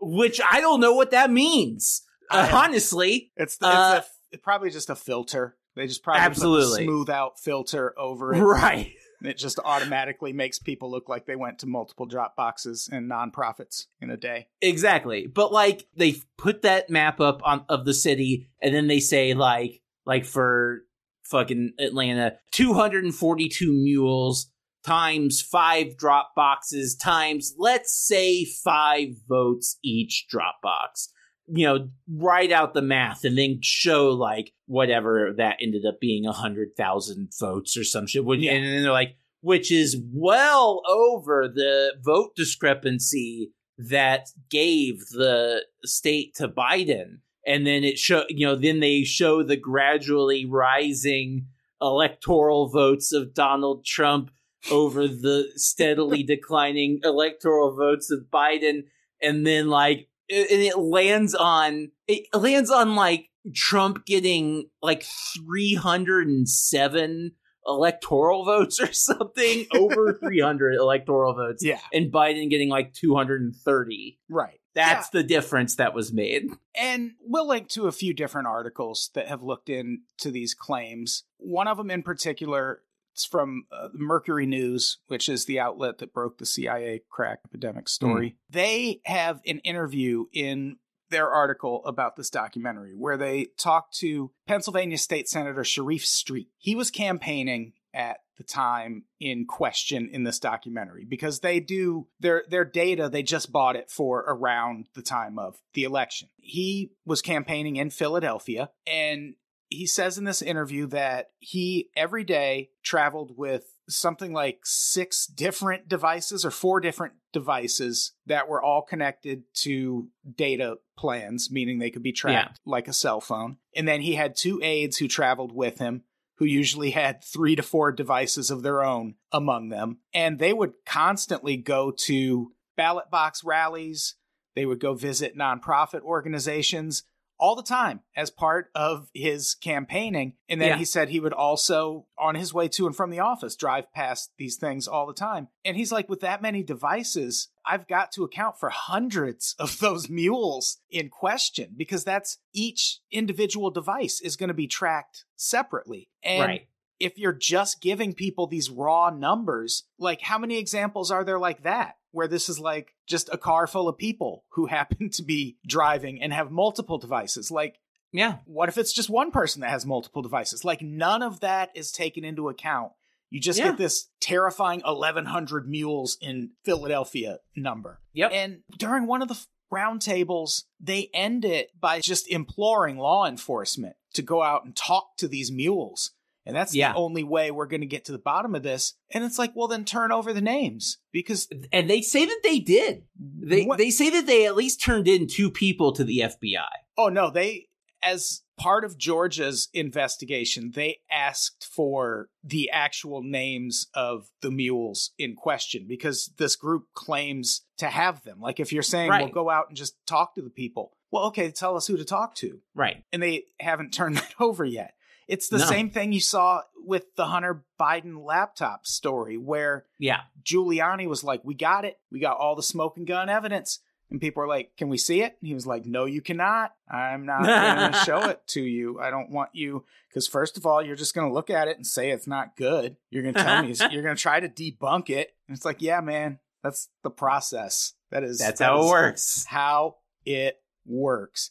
which i don't know what that means I- honestly It's, the, Uh, it's, it's probably just a filter. They just probably put a Absolutely. smooth out filter over it. right And it just automatically makes people look like they went to multiple drop boxes and nonprofits in a day. Exactly. But like they put that map up on of the city and then they say like like for fucking Atlanta 242 mules times 5 drop boxes times let's say 5 votes each drop box. You know, write out the math and then show like whatever that ended up being a hundred thousand votes or some shit. Yeah. And then they're like, which is well over the vote discrepancy that gave the state to Biden. And then it show you know, then they show the gradually rising electoral votes of Donald Trump over the steadily [laughs] declining electoral votes of Biden. And then like and it lands on it lands on like Trump getting like 307 electoral [laughs] votes or something over [laughs] 300 electoral votes Yeah. and Biden getting like 230. Right. That's the difference that was made. And we'll link to a few different articles that have looked into these claims. One of them in particular is from uh, Mercury News, which is the outlet that broke the CIA crack epidemic story. They have an interview in their article about this documentary where they talked to Pennsylvania State Senator Sharif Street. He was campaigning at the time in question in this documentary because they do their their data they just bought it for around the time of the election. He was campaigning in Philadelphia and he says in this interview that he every day traveled with something like six different devices or four different devices that were all connected to data plans, meaning they could be tracked like a cell phone. And then he had two aides who traveled with him who usually had three to four devices of their own among them. And they would constantly go to ballot box rallies, they would go visit nonprofit organizations all the time as part of his campaigning. And then Yeah. he said he would also, on his way to and from the office, drive past these things all the time. And he's like, with that many devices, I've got to account for hundreds of [laughs] those mules in question because that's each individual device is going to be tracked separately. And right. If you're just giving people these raw numbers, like how many examples are there like that? Where this is like just a car full of people who [laughs] happen to be driving and have multiple devices. Like, Yeah. what if it's just one person that has multiple devices? Like, none of that is taken into account. You just Yeah. get this terrifying 1,100 mules in Philadelphia number. Yep. And during one of the roundtables, they end it by just imploring law enforcement to go out and talk to these mules. And that's Yeah. the only way we're going to get to the bottom of this. And it's like, well, then turn over the names because and they say that they did. They What- they say that they at least turned in two people to the FBI. Oh no, they as part of Georgia's investigation, they asked for the actual names of the mules in question because this group claims to have them. Like if you're saying, well, Right. go out and just talk to the people. Well, okay, tell us who to talk to. Right. And they haven't turned [laughs] that over yet. It's the No. same thing you saw with the Hunter Biden laptop story where Yeah. Giuliani was like, "We got it. We got all the smoking gun evidence." And people are like, Can we see it? And he was like, No, you cannot. I'm not going [laughs] to show it to you. I don't want you. Because, first of all, you're just going to look at it and say it's not good. You're going to tell me, [laughs] you're going to try to debunk it. And it's like, Yeah, man, that's the process. That is, That's that how it works. How it works.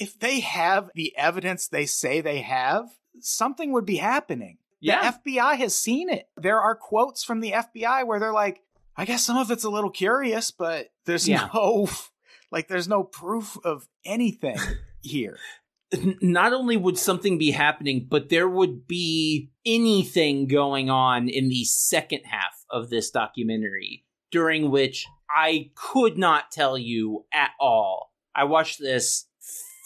If they have the evidence they say they have, something would be happening. Yeah. The FBI has seen it. There are quotes from the FBI where they're like, I guess some of it's a little curious, but there's Yeah. no [laughs] like there's no proof of anything [laughs] here. Not only would something be happening, but there would be anything going on in the second half of this documentary, during which I could not tell you at all. I watched this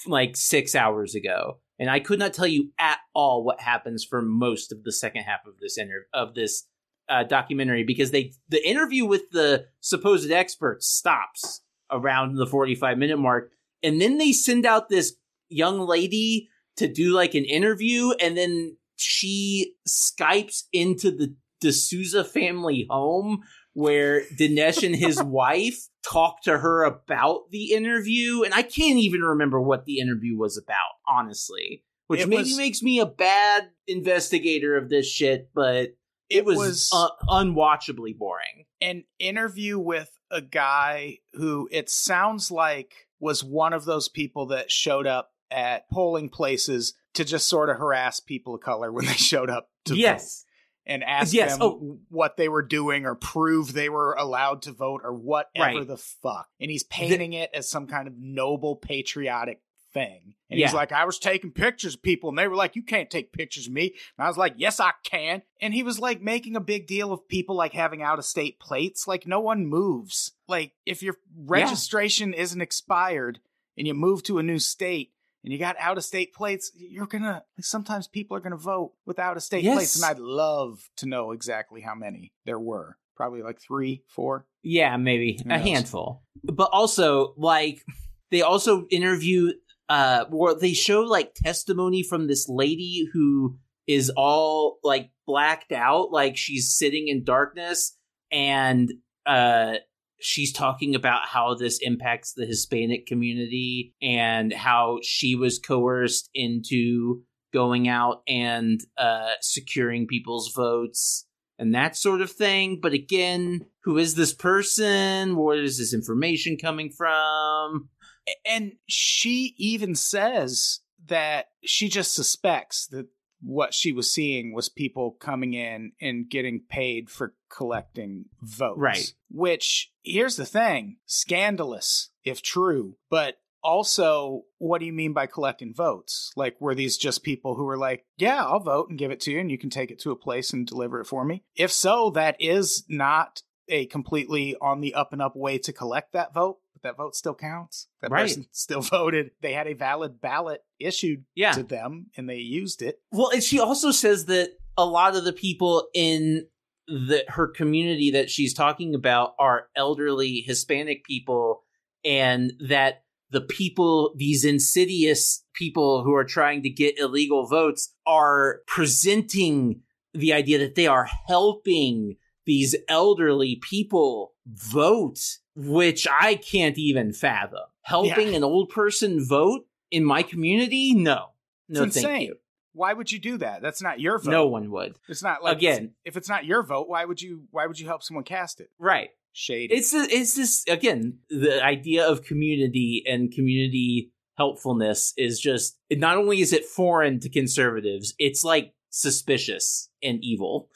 like six hours ago, and I could not tell you at all what happens for most of the second half of this inter- of this uh, documentary because they the interview with the supposed experts stops around the 45 minute mark and then they send out this young lady to do like an interview and then she skypes into the D'Souza family home where Dinesh and his [laughs] wife talk to her about the interview. And I can't even remember what the interview was about honestly which It maybe was- makes me a bad investigator of this shit but it, was, was- uh, unwatchably boring. An interview with a guy who it sounds like was one of those people that showed up at polling places to just sort of harass people of color when they showed up to vote. And ask Yes, them oh. what they were doing or prove they were allowed to vote or whatever Right. the fuck. And he's painting it as some kind of noble patriotic thing. And he's like, I was taking pictures of people and they were like, you can't take pictures of me. And I was like, yes, I can. And he was like making a big deal of people like having out of state plates. Like no one moves. Like if your registration isn't expired and you move to a new state, and you got out of state plates, you're gonna like sometimes people are gonna vote with out of state Yes. plates, and I'd love to know exactly how many there were. Probably like three, four. Yeah, maybe a handful. But also, like, they also interview, uh, or they show like testimony from this lady who is all like blacked out, like she's sitting in darkness, and uh, she's talking about how this impacts the Hispanic community and how she was coerced into going out and uh, securing people's votes and that sort of thing. But again, who is this person? Where is this information coming from? And she even says that she just suspects that what she was seeing was people coming in and getting paid for collecting votes. Right. Which, here's the thing scandalous, if true, but also, what do you mean by collecting votes? Like, were these just people who were like, yeah, I'll vote and give it to you and you can take it to a place and deliver it for me? If so, that is not a completely on the up and up way to collect that vote, that vote still counts. That Right. person still [laughs] voted. They had a valid ballot issued Yeah. to them and they used it. Well, and she also says that a lot of the people in the her community that she's talking about are elderly Hispanic people, and that the people, these insidious people who are trying to get illegal votes, are presenting the idea that they are helping these elderly people vote, which I can't even fathom. Helping Yeah. an old person vote in my community? No. No, it's thank insane. you. Why would you do that? That's not your vote. No one would. It's not like Again. If it's not your vote, why would you? Why would you help someone cast it? Right. Shady. It's it's this again the idea of community and community helpfulness is just not only is it foreign to conservatives, it's like suspicious and evil.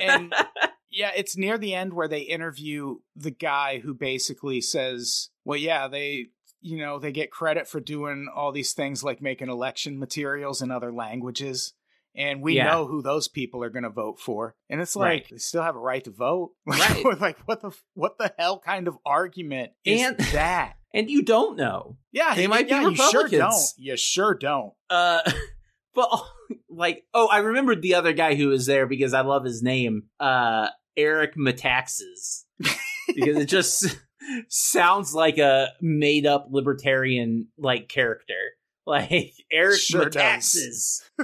and [laughs] yeah, it's near the end where they interview the guy who basically says, "Well, yeah, they." You know, they get credit for doing all these things like making election materials in other languages. And we Yeah. know who those people are going to vote for. And it's like, Right. they still have a right to vote. [laughs] Right. like, what the, what the hell kind of argument is And- [laughs] that? and you don't know. Yeah, They might be yeah, You sure don't. Republicans. You sure don't. Uh, [laughs] but like, oh, I remembered the other guy who was there because I love his name, uh, Eric Metaxas, because it just [laughs] sounds like a made up libertarian like character, like Eric Sure Metaxas. [laughs]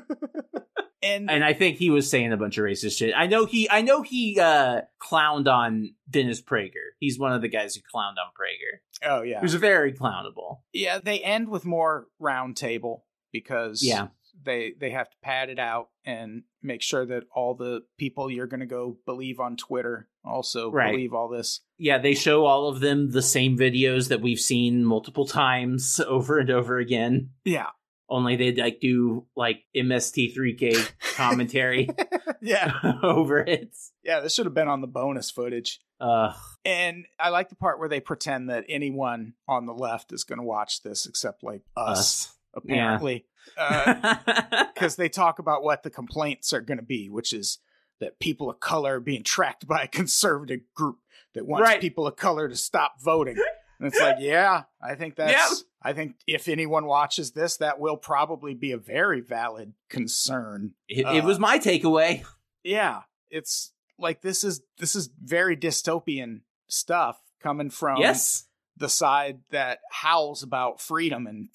And, And I think he was saying a bunch of racist shit. I know he, I know he uh clowned on Dennis Prager. He's one of the guys who clowned on Prager. oh yeah, Who's very clownable. yeah. They end with more round table because Yeah. They they have to pad it out and make sure that all the people you're going to go believe on Twitter also Right. believe all this. Yeah, they show all of them the same videos that we've seen multiple times [laughs] over and over again. Yeah, Only they like do like MST3K [laughs] commentary [laughs] yeah, over it. yeah. This should have been on the bonus footage. Uh, And I like the part where they pretend that anyone on the left is going to watch this except like us, us. apparently. [laughs] Because they talk about what the complaints are going to be, which is that people of color are being tracked by a conservative group that wants Right. people of color to stop voting. And it's like, [laughs] yeah, I think that's. Yeah. I think if anyone watches this, that will probably be a very valid concern. it, it Uh, was my takeaway. Yeah, it's like this is this is very dystopian stuff coming from yes. the side that howls about freedom and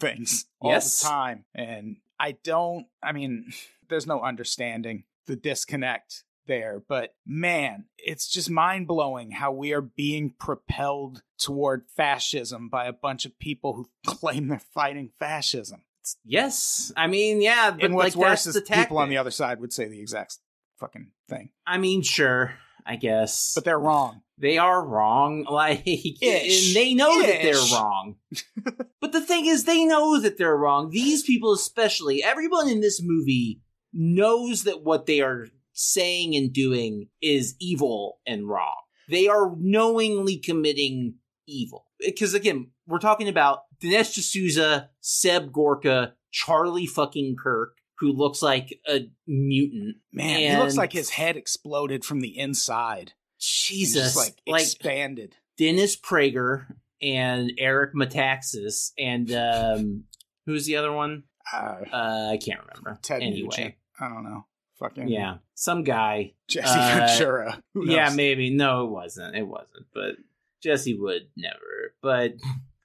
things [laughs] all Yes. the time. And I don't, I mean, [sighs] there's no understanding the disconnect there, but man, it's just mind blowing how we are being propelled toward fascism by a bunch of people who [laughs] claim they're fighting fascism. Yes. I mean, yeah, but and what's like worse is tactic. people on the other side would say the exact fucking thing, I mean, sure, I guess. but they're wrong. They are wrong. [laughs] Like, Ish. and they know that they're wrong. [laughs] but the thing is, they know that they're wrong. These people, especially, everyone in this movie knows that what they are saying and doing is evil and wrong. They are knowingly committing evil. Because again, we're talking about Dinesh D'Souza, Seb Gorka, Charlie fucking Kirk, who looks like a mutant. Man, he looks like his head exploded from the inside. Jesus, like, like expanded. Dennis Prager and Eric Metaxas and um who's the other one? Uh, Uh I can't remember. Ted anyway. Nugent. I don't know. Fucking Yeah. Some guy. Jesse Uh, Ventura. Yeah, maybe. No, it wasn't. It wasn't. But Jesse would never. But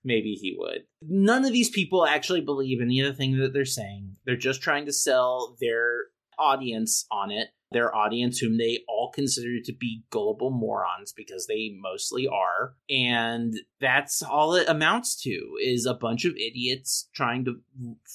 maybe he would. None of these people actually believe any of the things that they're saying. They're just trying to sell their audience on it. Their audience, whom they all consider to be gullible morons because they mostly are. And that's all it amounts to is a bunch of idiots trying to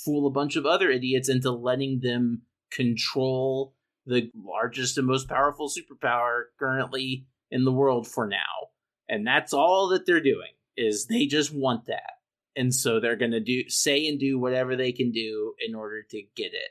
fool a bunch of other idiots into letting them control the largest and most powerful superpower currently in the world for now. And that's all that they're doing is they just want that. And so they're going to do say and do whatever they can do in order to get it.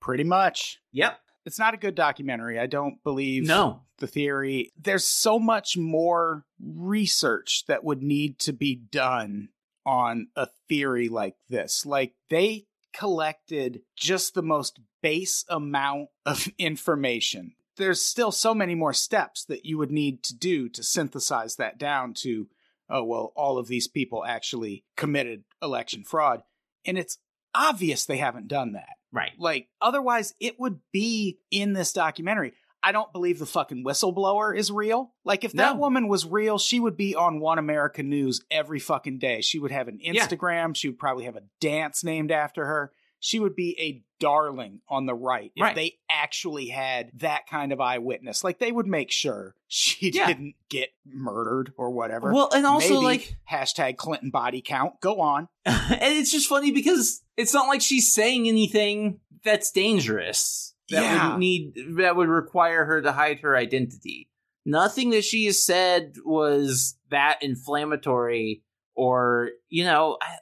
Pretty much. Yep. It's not a good documentary. I don't believe No. the theory. There's so much more research that would need to be done on a theory like this. Like they collected just the most base amount of [laughs] information. There's still so many more steps that you would need to do to synthesize that down to, oh, well, all of these people actually committed election fraud. And it's obvious they haven't done that. Right. Like, otherwise, it would be in this documentary. I don't believe the fucking whistleblower is real. Like, if that No. woman was real, she would be on One America News every fucking day. She would have an Yeah. Instagram. She would probably have a dance named after her. She would be a darling on the right if Right. they actually had that kind of eyewitness. Like, they would make sure she Yeah. didn't get murdered or whatever. Well, and also Maybe. like hashtag Clinton body count. Go on. [laughs] and it's just funny because it's not like she's saying anything that's dangerous that Yeah. would need that would require her to hide her identity. Nothing that she has said was that inflammatory or you know I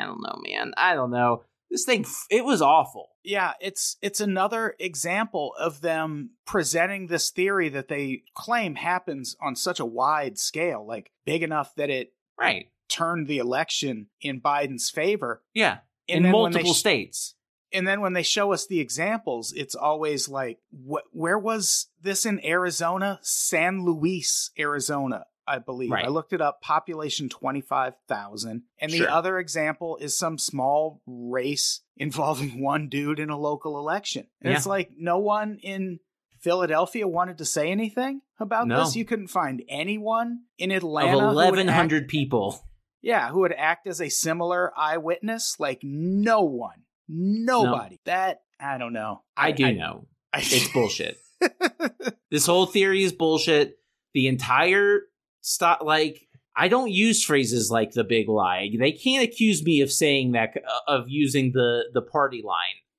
I don't know man I don't know this thing it was awful. Yeah it's it's another example of them presenting this theory that they claim happens on such a wide scale like big enough that it right. turned the election in Biden's favor. Yeah and in then when they multiple sh- states. and then when they show us the examples it's always like what where was this in Arizona? San Luis Arizona I believe. Right. I looked it up, population 25,000. And the Sure. other example is some small race [laughs] involving one dude in a local election. And Yeah. it's like no one in Philadelphia wanted to say anything about No. this. You couldn't find anyone in Atlanta would eleven act- people. yeah, who would act as a similar eyewitness. Like no one, nobody. That I don't know. I, do know. [laughs] I, It's bullshit. [laughs] this whole theory is bullshit. The entire stop like I don't use phrases like the big lie. They can't accuse me of saying that uh, of using the the party line.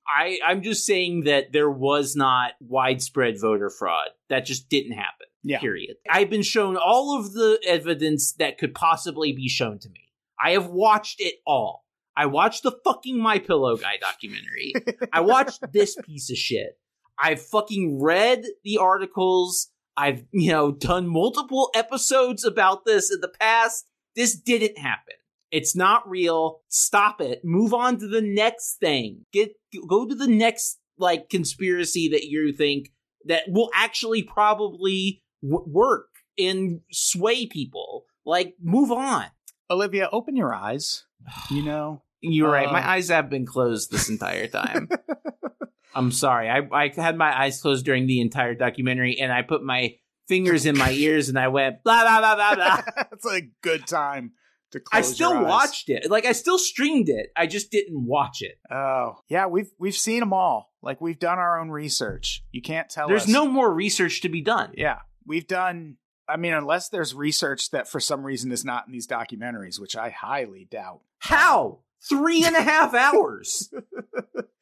I I'm just saying that there was not widespread voter fraud. That just didn't happen. Yeah. Period. I've been shown all of the evidence that could possibly be shown to me. I have watched it all. I watched the fucking My Pillow guy documentary. [laughs] I watched this piece of shit. I've fucking read the articles. I've, you know, done multiple episodes about this in the past. This didn't happen. It's not real. Stop it. Move on to the next thing. Get go to the next like conspiracy that you think that will actually probably w- work and sway people. Like move on. Olivia, open your eyes. You [sighs] know, You're right. Uh, My eyes have been closed this entire time. [laughs] I'm sorry. I, I had my eyes closed during the entire documentary, and I put my fingers in my ears, and I went [laughs] blah blah blah blah blah. [laughs] it's a good time to I still your eyes. watched it. Like I still streamed it. I just didn't watch it. Oh, yeah, we've we've seen them all. Like we've done our own research. You can't tell There's us. no more research to be done. Yeah, we've done. I mean, unless there's research that for some reason is not in these documentaries, which I highly doubt. How? Three and a half [laughs] hours.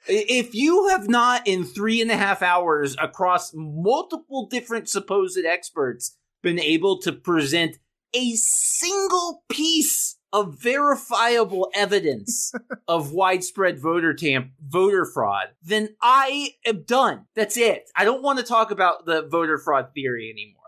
If you have not, in three and a half hours, across multiple different supposed experts, been able to present a single piece of verifiable evidence [laughs] of widespread voter tamp voter fraud, then I am done. That's it. I don't want to talk about the voter fraud theory anymore.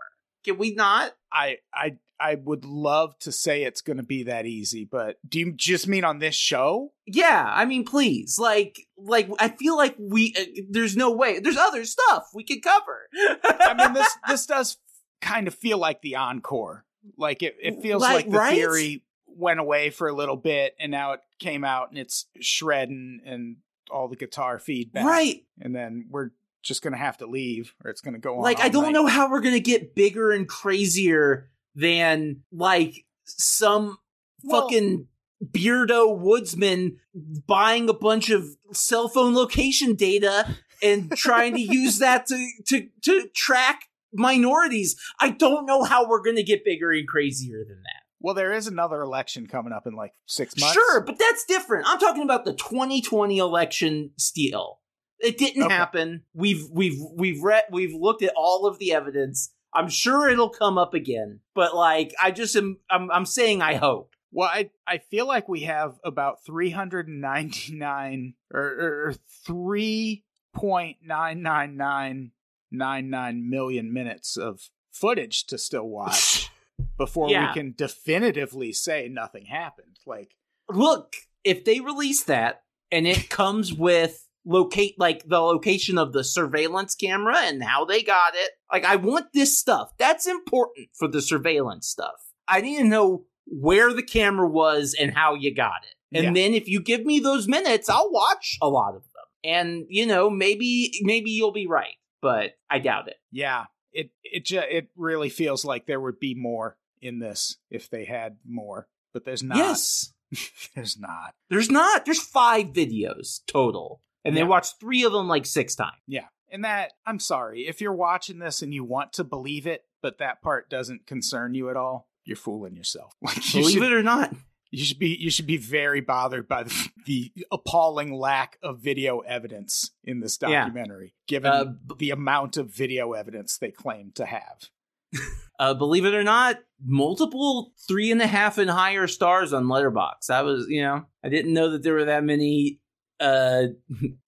Can we not? I I I would love to say it's going to be that easy, but do you just mean on this show? Yeah, I mean, please, like, like I feel like we uh, there's no way. There's other stuff we could cover. I mean, this [laughs] this does kind of feel like the encore. Like it, it feels Like, like the right? theory went away for a little bit, and now it came out and it's shredding and all the guitar feedback, right? And then we're just gonna have to leave, or it's gonna go on. Like, I don't night. know how we're gonna get bigger and crazier than like some Well- fucking beardo woodsman buying a bunch of cell phone location data and [laughs] trying to use that to to to track minorities. I don't know how we're gonna get bigger and crazier than that. Well, there is another election coming up in like six months. Sure, but that's different. I'm talking about the 2020 election steal. It didn't Okay. happen. We've we've we've read we've looked at all of the evidence. I'm sure it'll come up again, but like I just am I'm I'm saying I hope. Well, I I feel like we have about 399 or, or 3.99999 million minutes of footage to still watch [laughs] before Yeah. we can definitively say nothing happened. Like Look, if they release that and it comes with locate like the location of the surveillance camera and how they got it, like I want this stuff. That's important for the surveillance stuff. I need to know where the camera was and how you got it. And Yeah. then if you give me those minutes, I'll watch a lot of them. And you know, maybe maybe you'll be right, but I doubt it. yeah, it it ju- it really feels like there would be more in this if they had more, but there's not. Yes. [laughs] there's not. There's not. There's 5 videos total. And Yeah. they watched 3 of them like 6 times. Yeah. And that, I'm sorry, if you're watching this and you want to believe it, but that part doesn't concern you at all, you're fooling yourself. [laughs] Like you Believe should, it or not. you should be you should be very bothered by the, [laughs] the appalling lack of video evidence in this Yeah. documentary, given Uh, b- the amount of video evidence they claim to have. [laughs] uh, believe it or not, multiple three and a half and higher stars on Letterboxd. I was, you know, I didn't know that there were that many uh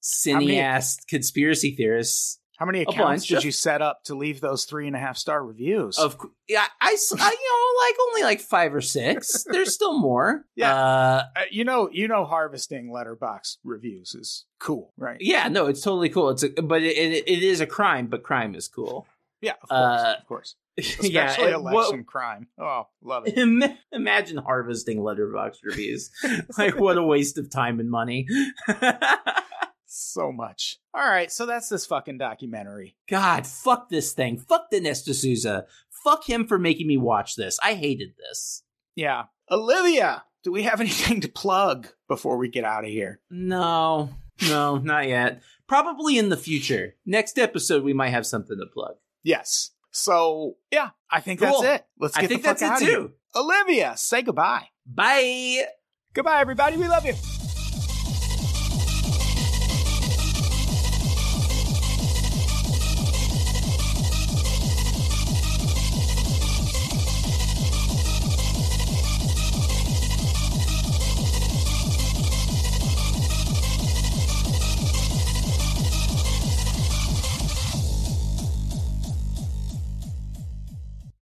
cineast conspiracy theorists. How many bunch, accounts did just- you set up to leave those three and a half star reviews? Of yeah, I you know like only like five or six. [laughs] There's still more. Yeah. uh, Uh, you know, you know, harvesting Letterboxd reviews is cool, right? yeah. No, it's totally cool. It's a, but it, it, it is a crime, but crime is cool. Yeah, of course, Uh, of course. [laughs] especially yeah, election crime. Oh, love it. Imagine harvesting Letterboxd reviews. [laughs] like, what a waste of time and money. [laughs] so much. All right, so that's this fucking documentary. God, fuck this thing. Fuck Dinesh D'Souza. Fuck him for making me watch this. I hated this. Yeah. Olivia, do we have anything to plug before we get out of here? No, no, not yet. Probably in the future. Next episode, we might have something to plug. Yes. So, yeah, I think that's it. Let's get I think the fuck that's out it of here. too. Olivia, say goodbye. Bye. Goodbye, everybody. We love you.